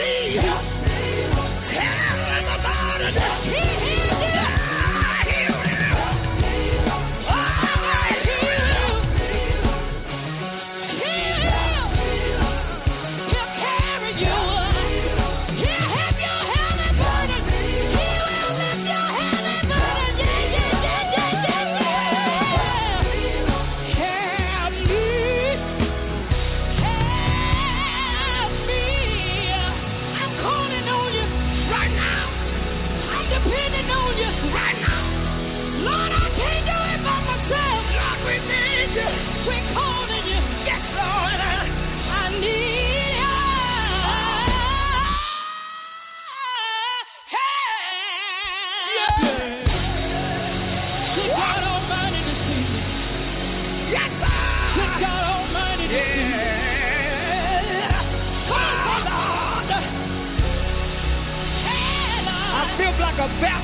me. Here in the morning.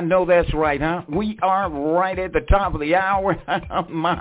know that's right, huh? We are right at the top of the hour. My,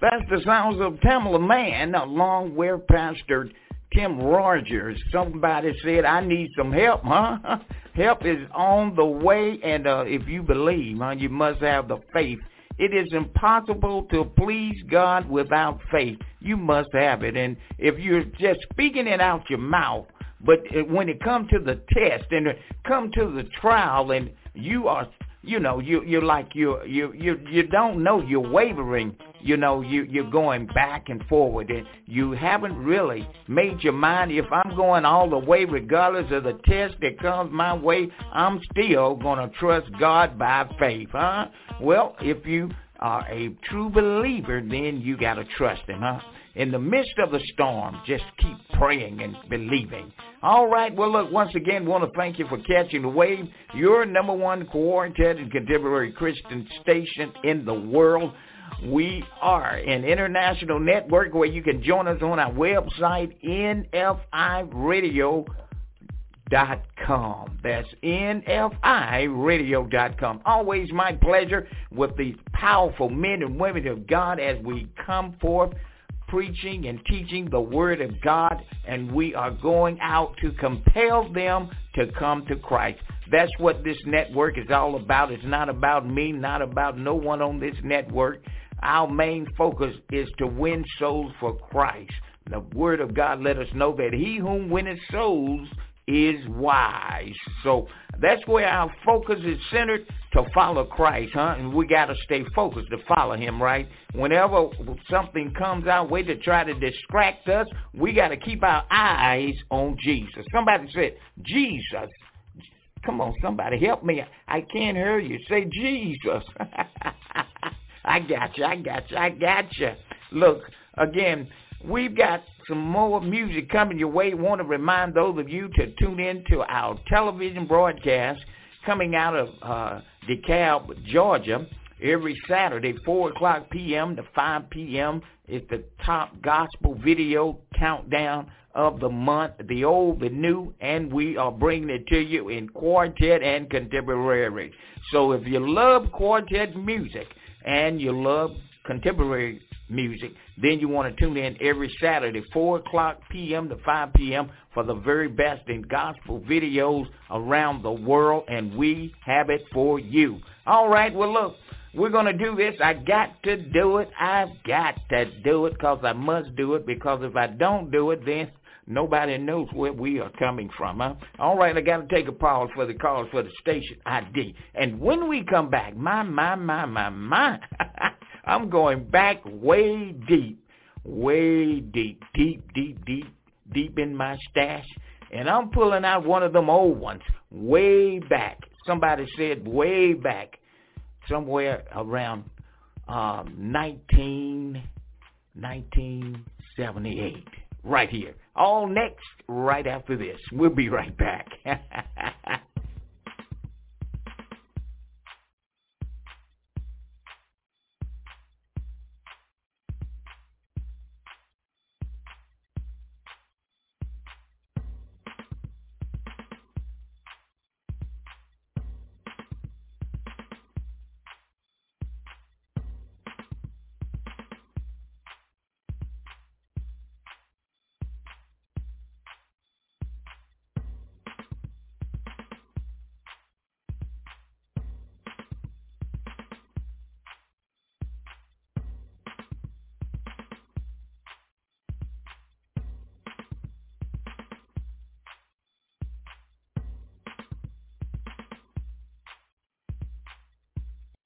that's the sounds of Tamela Mann, along with Pastor Tim Rogers. Somebody said, I need some help, huh? help is on the way, and uh, if you believe, huh, you must have the faith. It is impossible to please God without faith. You must have it. And if you're just speaking it out your mouth, but when it comes to the test and it come to the trial and you are you know you you're like you you you you don't know you're wavering you know you you're going back and forward and you haven't really made your mind if i'm going all the way regardless of the test that comes my way i'm still to trust god by faith huh? Well if you are a true believer then you got to trust him huh in the midst of the storm, just keep praying and believing. All right. Well, look, once again, want to thank you for catching the wave. Your number one quartet and contemporary Christian station in the world. We are an international network where you can join us on our website, nfiradio.com. That's nfiradio.com. Always my pleasure with these powerful men and women of God as we come forth preaching and teaching the word of God, and we are going out to compel them to come to Christ. That's what this network is all about. It's not about me, not about no one on this network. Our main focus is to win souls for Christ. The word of God let us know that he whom winneth souls is wise. So that's where our focus is centered to follow Christ, huh? And we got to stay focused to follow him, right? Whenever something comes our way to try to distract us, we got to keep our eyes on Jesus. Somebody said, Jesus. Come on, somebody help me. I can't hear you. Say Jesus. I got you. I got you. I got you. Look, again, we've got some more music coming your way. Want to remind those of you to tune in to our television broadcast coming out of uh, DeKalb, Georgia, every Saturday, 4 o'clock p.m. to 5 p.m. is the top gospel video countdown of the month, the old, the new, and we are bringing it to you in quartet and contemporary. So if you love quartet music and you love contemporary music, then you want to tune in every Saturday, 4 o'clock p.m. to 5 p.m. for the very best in gospel videos around the world, and we have it for you. All right, well, look, We're going to do this. I got to do it. I've got to do it because I must do it because if I don't do it, then nobody knows where we are coming from. Huh? All right, I got to take a pause for the calls for the station ID. And when we come back, my, my, my, my, my, I'm going back way deep, way deep, deep, deep, deep, deep in my stash. And I'm pulling out one of them old ones way back. Somebody said way back somewhere around um, 19, 1978, right here. All next, right after this. We'll be right back.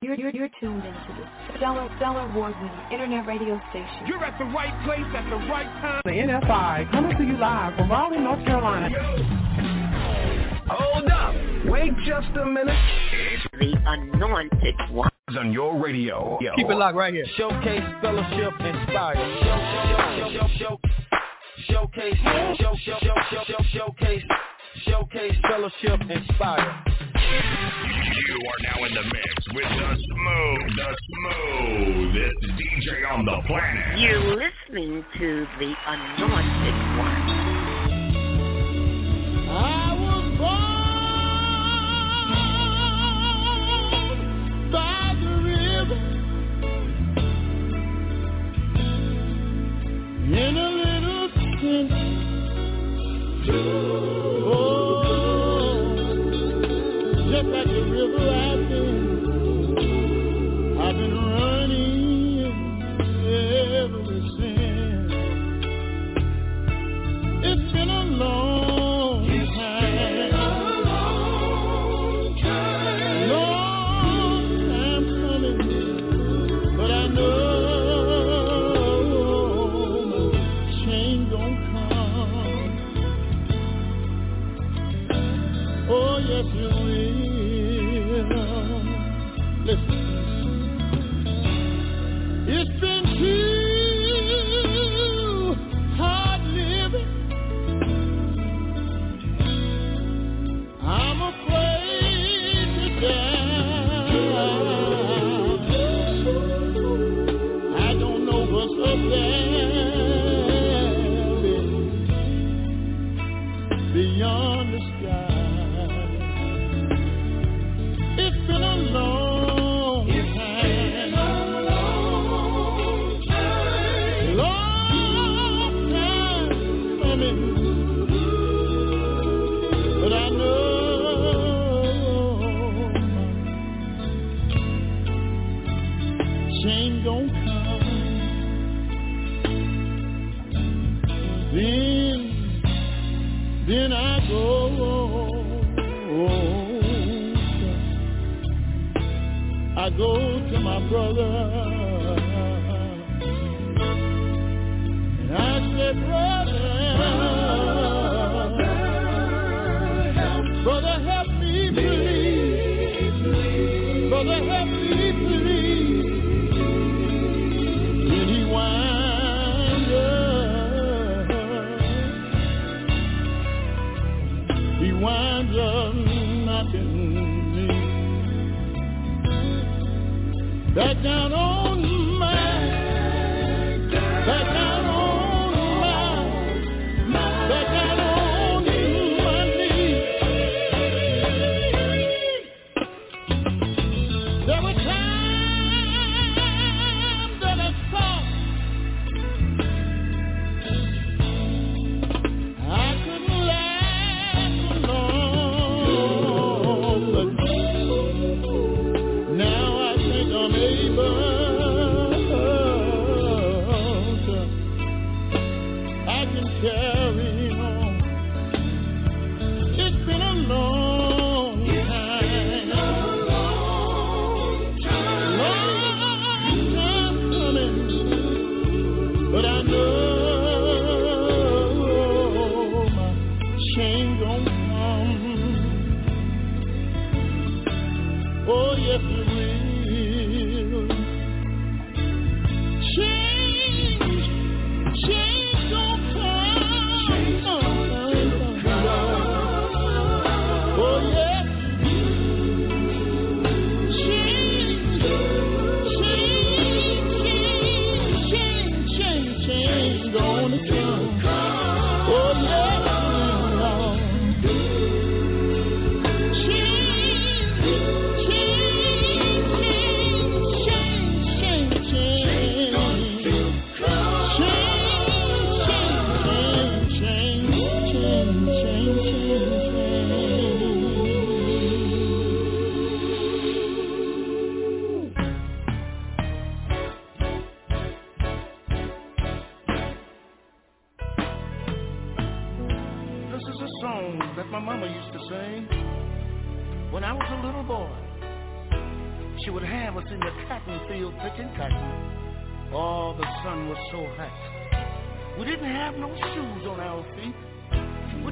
You're, you're, you're tuned into the Stellar, Stellar Award-winning Internet radio station. You're at the right place at the right time. The NFI coming to you live from Raleigh, North Carolina. Hold up. Wait just a minute. The anointed one. On your radio. Yo. Keep it locked right here. Showcase, fellowship, inspire. Show, show, show, show, showcase, show, show, show, show, show, showcase, showcase, fellowship, inspire. You are now in the mix with the smooth, the smoothest DJ on the planet. You're listening to the anointed one. I was born by the river in a little tent.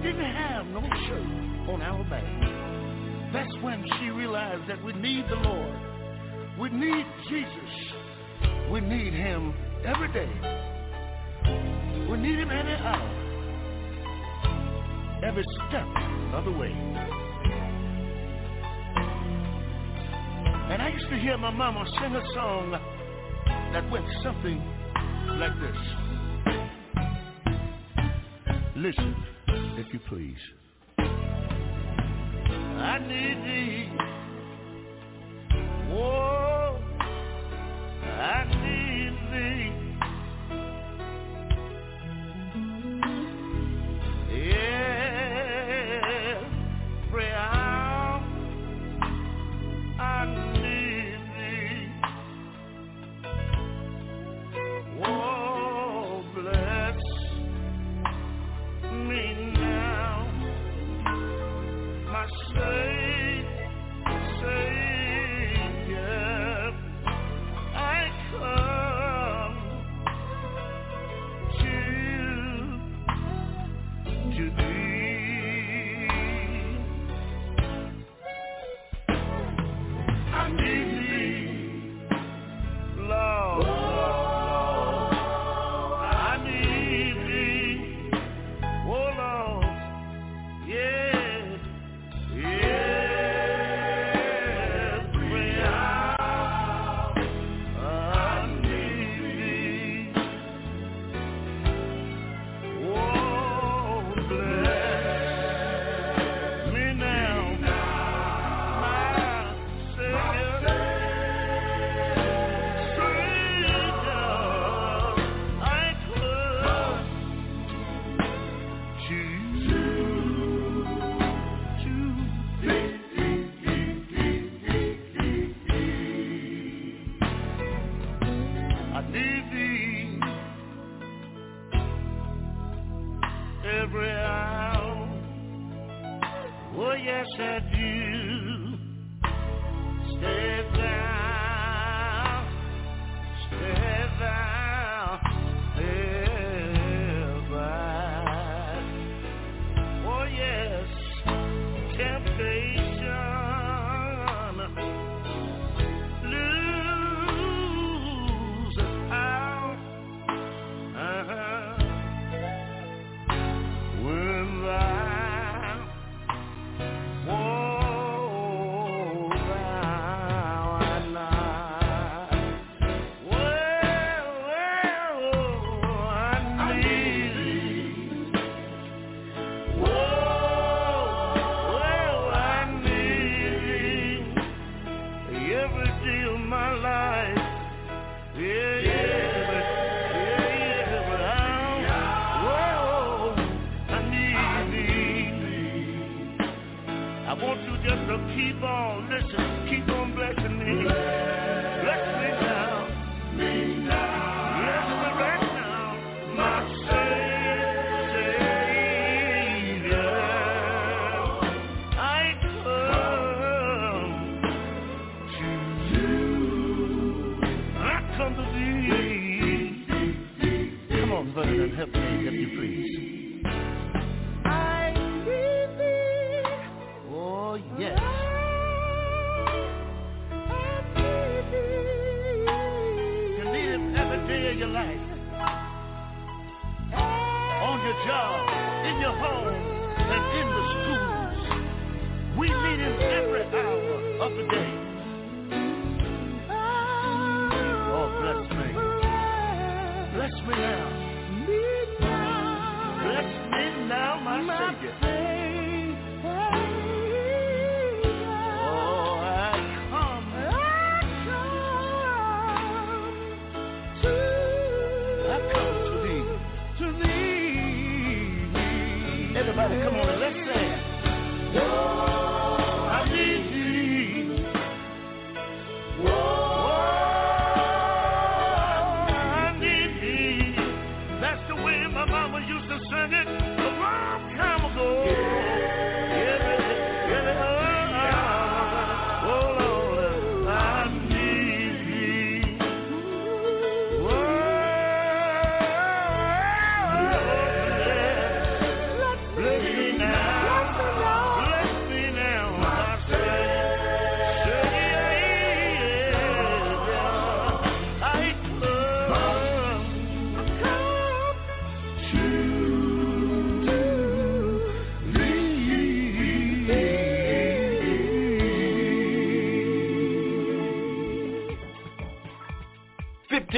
didn't have no shirt on our back. That's when she realized that we need the Lord. We need Jesus. We need him every day. We need him any hour. Every step of the way. And I used to hear my mama sing a song that went something like this. Listen if you please. I need thee. Whoa, I need thee.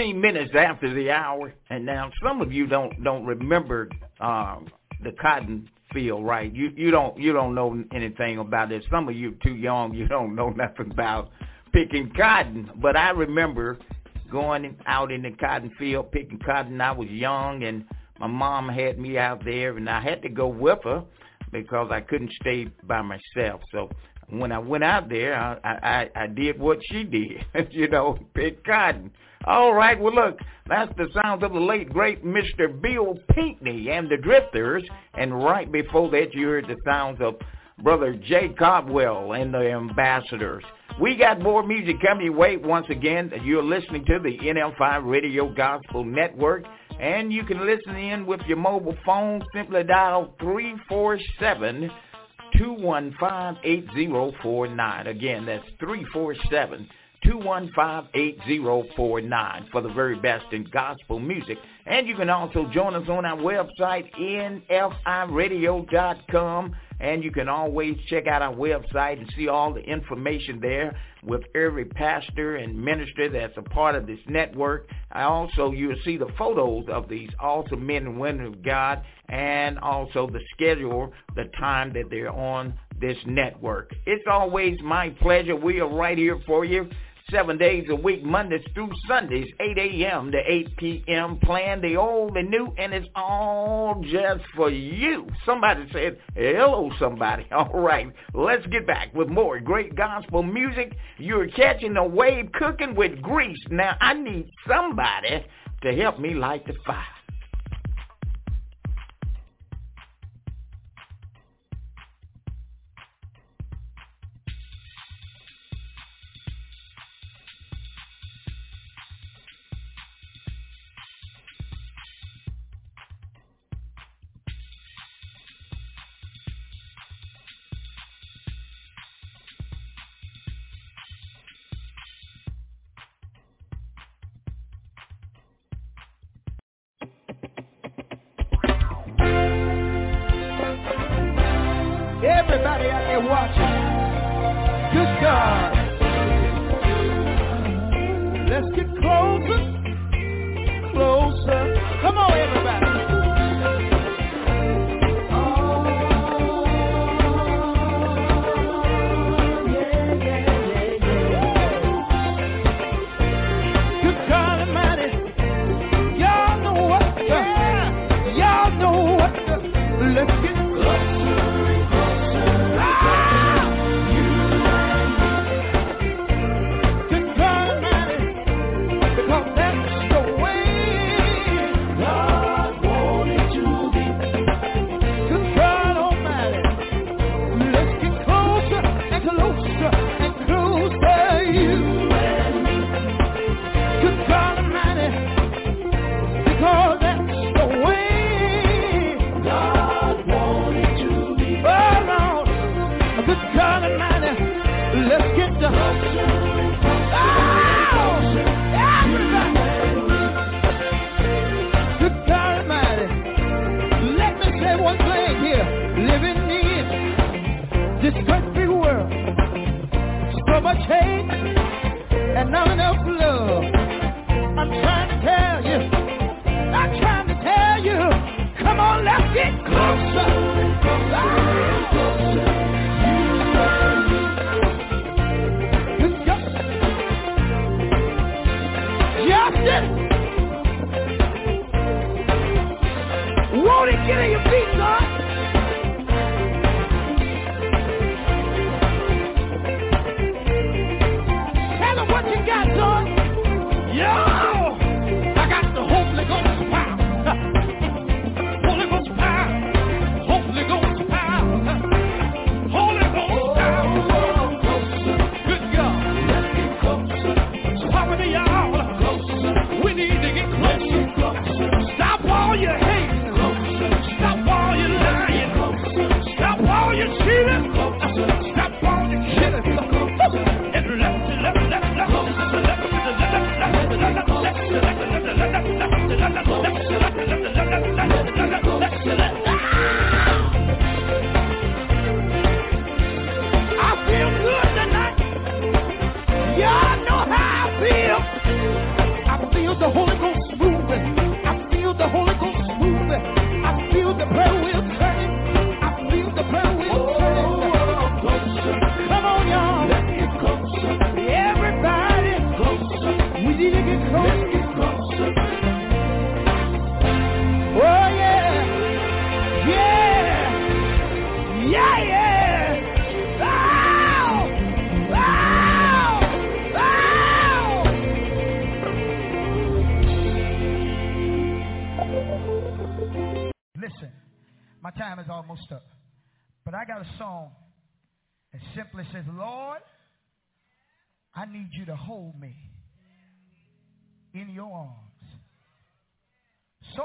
15 minutes after the hour, and now some of you don't don't remember um, the cotton field, right? You you don't you don't know anything about it. Some of you too young, you don't know nothing about picking cotton. But I remember going out in the cotton field picking cotton. I was young, and my mom had me out there, and I had to go with her because I couldn't stay by myself. So when I went out there, I I, I did what she did, you know, pick cotton. All right, well look, that's the sounds of the late great Mr. Bill Pinkney and the Drifters, and right before that you heard the sounds of Brother Jay Cobwell and the Ambassadors. We got more music coming your way. Once again, you're listening to the NFI Radio Gospel Network, and you can listen in with your mobile phone. Simply dial 347 215-8049. Again, that's 347 215-8049 for the very best in gospel music. And you can also join us on our website, nfiradio.com. And you can always check out our website and see all the information there with every pastor and minister that's a part of this network. I also, you'll see the photos of these awesome men and women of God and also the schedule, the time that they're on this network. It's always my pleasure. We are right here for you seven days a week, Mondays through Sundays, 8 a.m. to 8 p.m. Plan the old and new, and it's all just for you. Somebody said, hello, somebody. All right, let's get back with more great gospel music. You're catching the wave cooking with grease. Now, I need somebody to help me light the fire.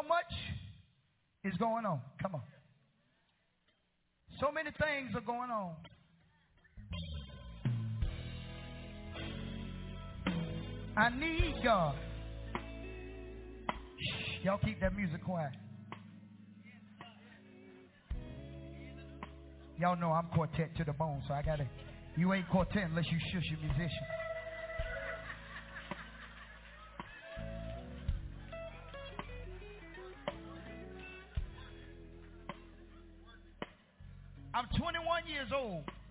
So much is going on. Come on. So many things are going on. I need God. Y'all keep that music quiet. Y'all know I'm quartet to the bone, so I gotta. You ain't quartet unless you shush your musician. Job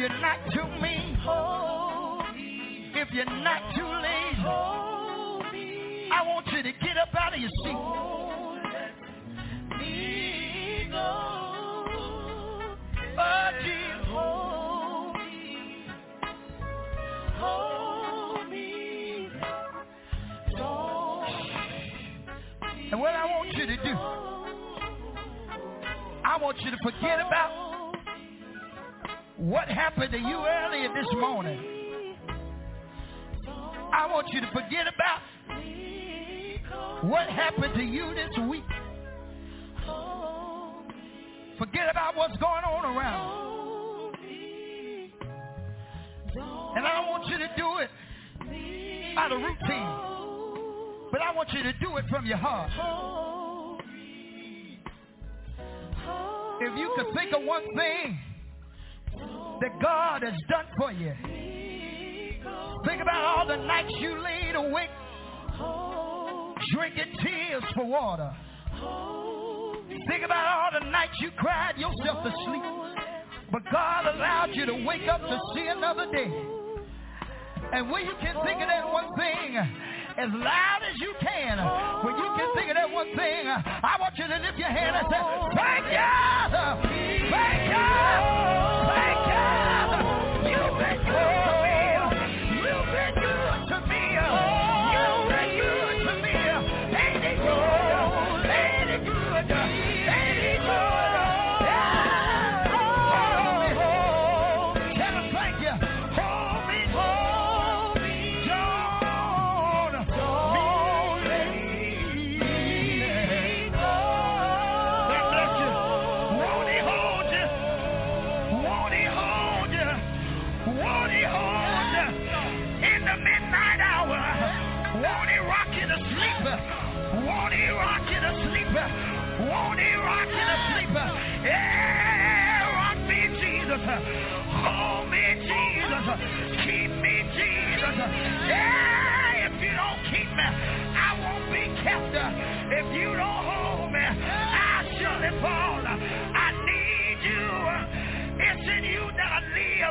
you're not too mean, hold me. If you're not too late, hold me. I want you to get up out of your seat. Oh, let me go. Oh, dear, hold me. Hold And what I want you to do, I want you to forget about what happened to you earlier this morning. I want you to forget about what happened to you this week. Forget about what's going on around. And I want you to do it out of routine. But I want you to do it from your heart. If you could think of one thing that God has done for you, think about all the nights you laid awake drinking tears for water. Think about all the nights you cried yourself to sleep. But God allowed you to wake up to see another day. And when you can think of that one thing, as loud as you can, when you can think of that one thing, I want you to lift your hand and say, thank you! Thank you!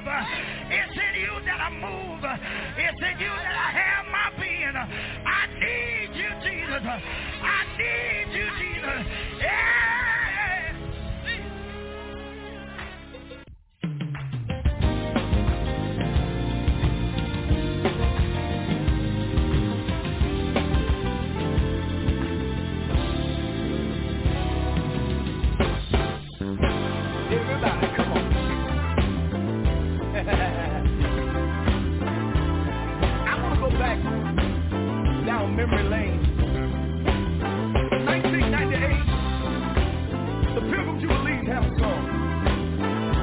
Live. It's in you that I move. It's in you that I have my being. I need you, Jesus. I need you, Jesus. Yeah. Memory lane. 1998, the Pilgrim Jubilees have a song.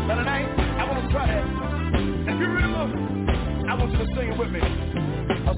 But tonight, I want to try that. If you remember, I want you to sing it with me. Uh,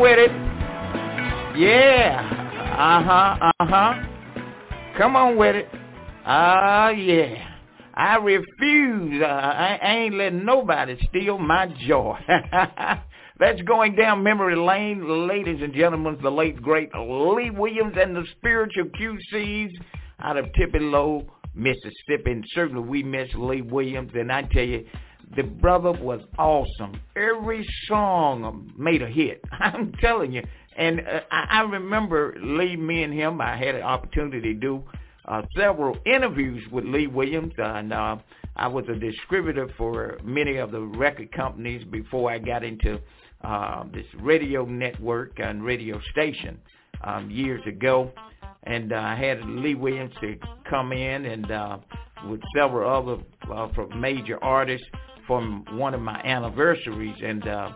with it. Yeah. Uh-huh, uh-huh. Come on with it. Ah, yeah. I refuse. Uh, I, ain't letting nobody steal my joy. That's going down memory lane, ladies and gentlemen. The late great Lee Williams and the Spiritual QCs out of Tupelo, Mississippi. And certainly we miss Lee Williams. And I tell you, the brother was awesome. Every song made a hit. I'm telling you. And uh, I, remember Lee, me and him, I had an opportunity to do uh, several interviews with Lee Williams. And uh, I was a distributor for many of the record companies before I got into uh, this radio network and radio station um, years ago. And uh, I had Lee Williams to come in and uh, with several other uh, major artists from one of my anniversaries. And uh,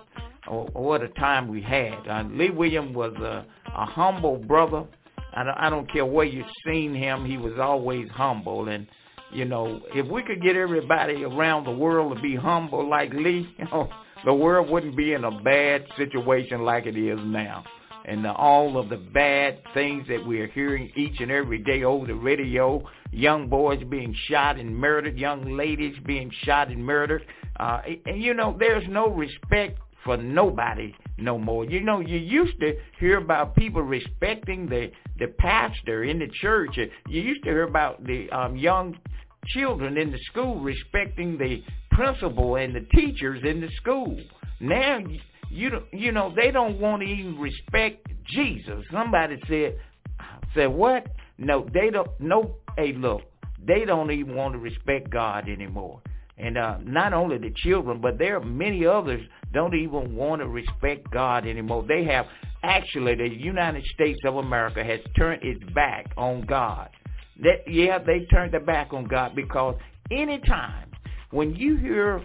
oh, what a time we had. Uh, Lee Williams was a, a humble brother. I don't, I don't care where you've seen him. He was always humble. And, you know, if we could get everybody around the world to be humble like Lee, you know, the world wouldn't be in a bad situation like it is now. And uh, all of the bad things that we are hearing each and every day over the radio, young boys being shot and murdered, young ladies being shot and murdered. Uh, and, you know, there's no respect for nobody no more. You know, you used to hear about people respecting the the pastor in the church. You used to hear about the um, young children in the school respecting the principal and the teachers in the school. Now, you you know, they don't want to even respect Jesus. Somebody said, said what? No, they don't. No, hey, look, they don't even want to respect God anymore. And uh, not only the children, but there are many others don't even want to respect God anymore. They have actually the United States of America has turned its back on God. That yeah, they turned their back on God because anytime when you hear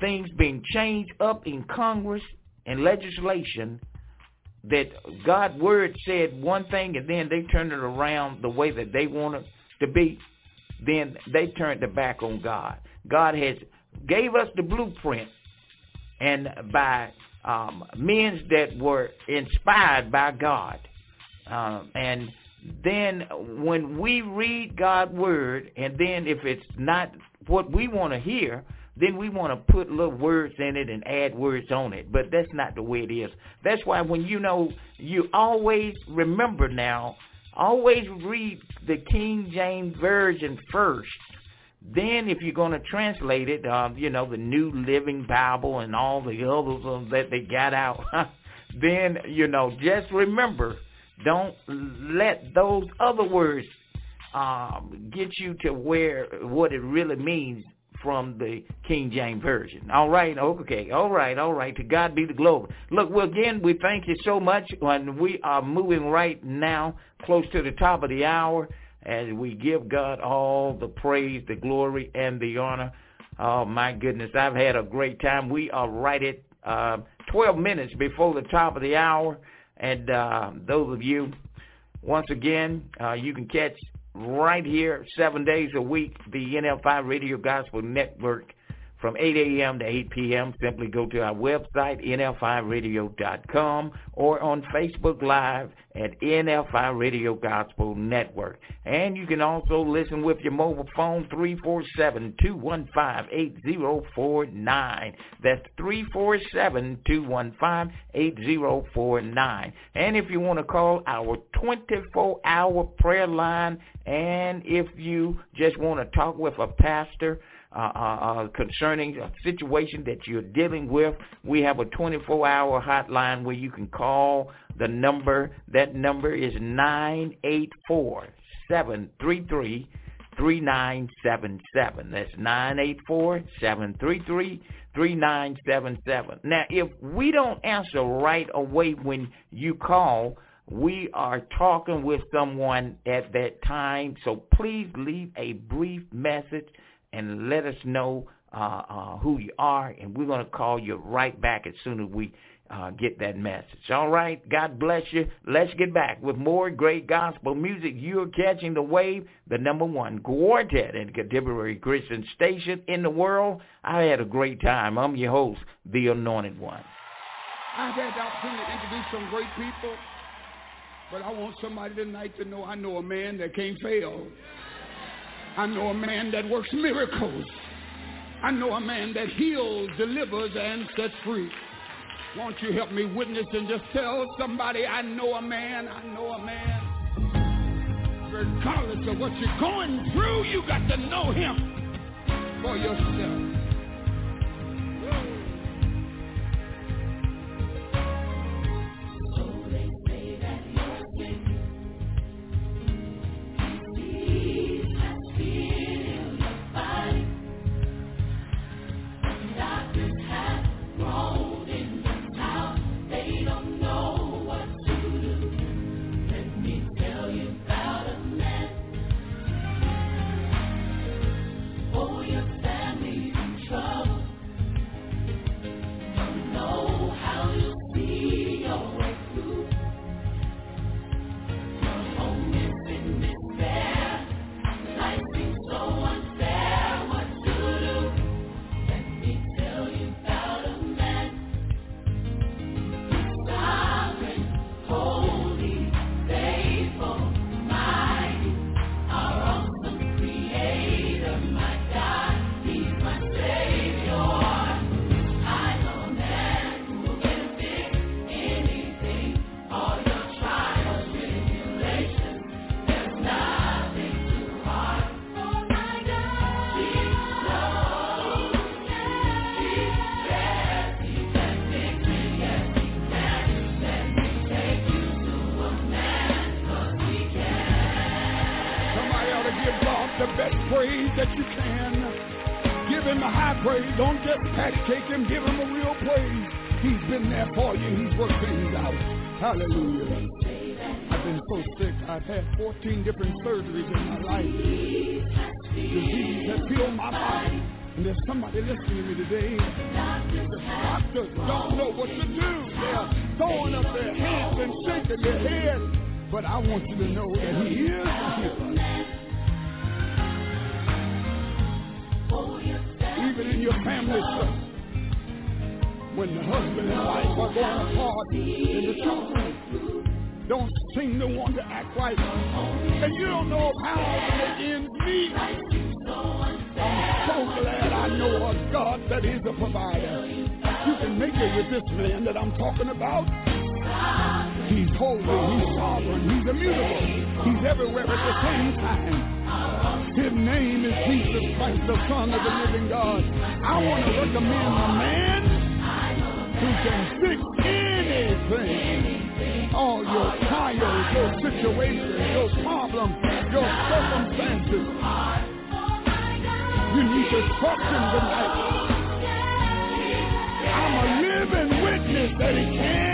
things being changed up in Congress and legislation that God's word said one thing and then they turned it around the way that they want it to be, then they turned their back on God. God has gave us the blueprint and by um, men that were inspired by God. Um, and then when we read God's word, and then if it's not what we want to hear, then we want to put little words in it and add words on it. But that's not the way it is. That's why when you know, you always remember now, always read the King James Version first. Then if you're going to translate it, um, you know, the New Living Bible and all the others that they got out, then, you know, just remember, don't let those other words um, get you to where what it really means from the King James Version. All right, okay, all right, all right. To God be the glory. Look, well, again, we thank you so much, and we are moving right now close to the top of the hour as we give God all the praise, the glory, and the honor. Oh, my goodness, I've had a great time. We are right at uh, 12 minutes before the top of the hour, and uh, those of you, once again, uh, you can catch right here, seven days a week, the NFI Radio Gospel Network from 8 a.m. to 8 p.m. Simply go to our website, nfiradio.com, or on Facebook Live at NFI Radio Gospel Network. And you can also listen with your mobile phone, 347-215-8049. That's 347-215-8049. And if you want to call our 24-hour prayer line, and if you just want to talk with a pastor, uh, uh, uh, concerning a situation that you're dealing with, we have a 24-hour hotline where you can call the number. That number is 984-733-3977. That's 984-733-3977. Now, if we don't answer right away when you call, we are talking with someone at that time, so please leave a brief message and let us know uh, uh, who you are, and we're going to call you right back as soon as we uh, get that message. All right? God bless you. Let's get back with more great gospel music. You're catching the wave, the number one quartet and contemporary Christian station in the world. I had a great time. I'm your host, the Anointed One. I've had the opportunity to introduce some great people, but I want somebody tonight to know I know a man that can't fail. I know a man that works miracles. I know a man that heals, delivers, and sets free. Won't you help me witness and just tell somebody I know a man, I know a man. Regardless of what you're going through, you got to know him for yourself. That you can. Give him a high praise. Don't just cake him. Give him a real praise. He's been there for you. He's worked things out. Hallelujah. I've been so sick. I've had 14 different surgeries in my life. Disease has killed my body. And there's somebody listening to me today. The doctors don't know what to do. They're throwing up their hands and shaking their heads. But I want you to know that He is a healer. In your family, when the husband and wife are going apart and the children don't seem to want to act right, and you don't know how make ends meet. I'm so glad I know a God that He's a provider. You can make it with this man that I'm talking about. He's holy, He's sovereign, He's immutable, He's everywhere at the same time. His name is Jesus Christ, the Son of the living God. I want to recommend a man who can fix anything. All your trials, your situations, your problems, your circumstances. You need to trust him tonight. I'm a living witness that he can.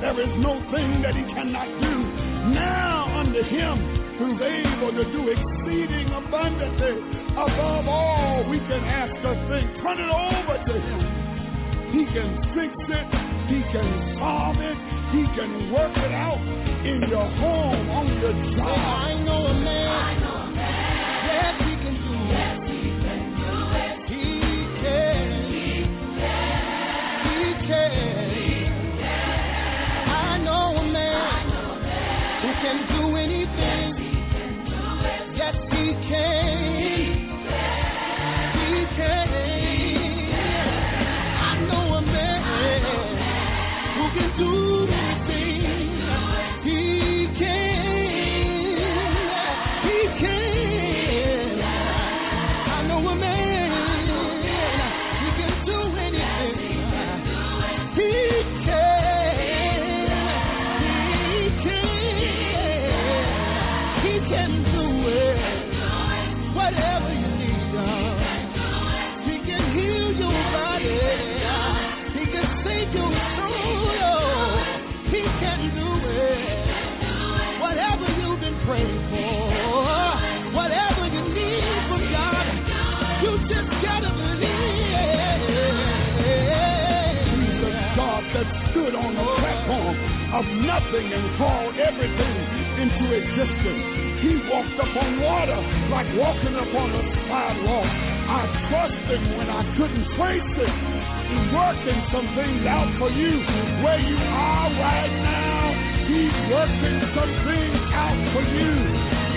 There is no thing that he cannot do. Now unto him who's able to do exceeding abundantly above all we can ask or think. Turn it over to him. He can fix it. He can solve it. He can work it out in your home, on your job. I know a man. Of nothing and called everything into existence. He walked upon water like walking upon a sidewalk. I trusted when I couldn't trace it. He's working some things out for you. Where you are right now, He's working some things out for you.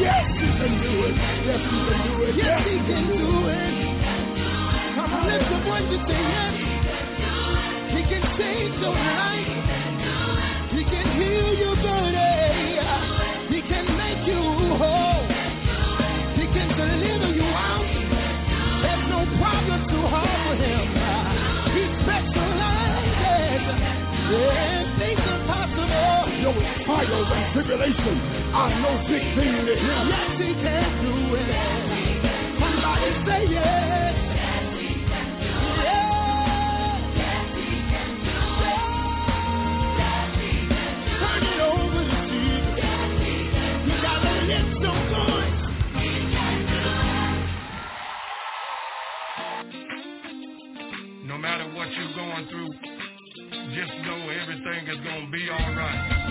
Yes, He can do it. Yes, He can do it. Yes, He can do it. Come on, lift your voice and say yes. He can change your life. Trials and tribulations are no big thing to Him. Yes, He can do it. Somebody say yes. No matter what you're going through, just know everything is going to be all right.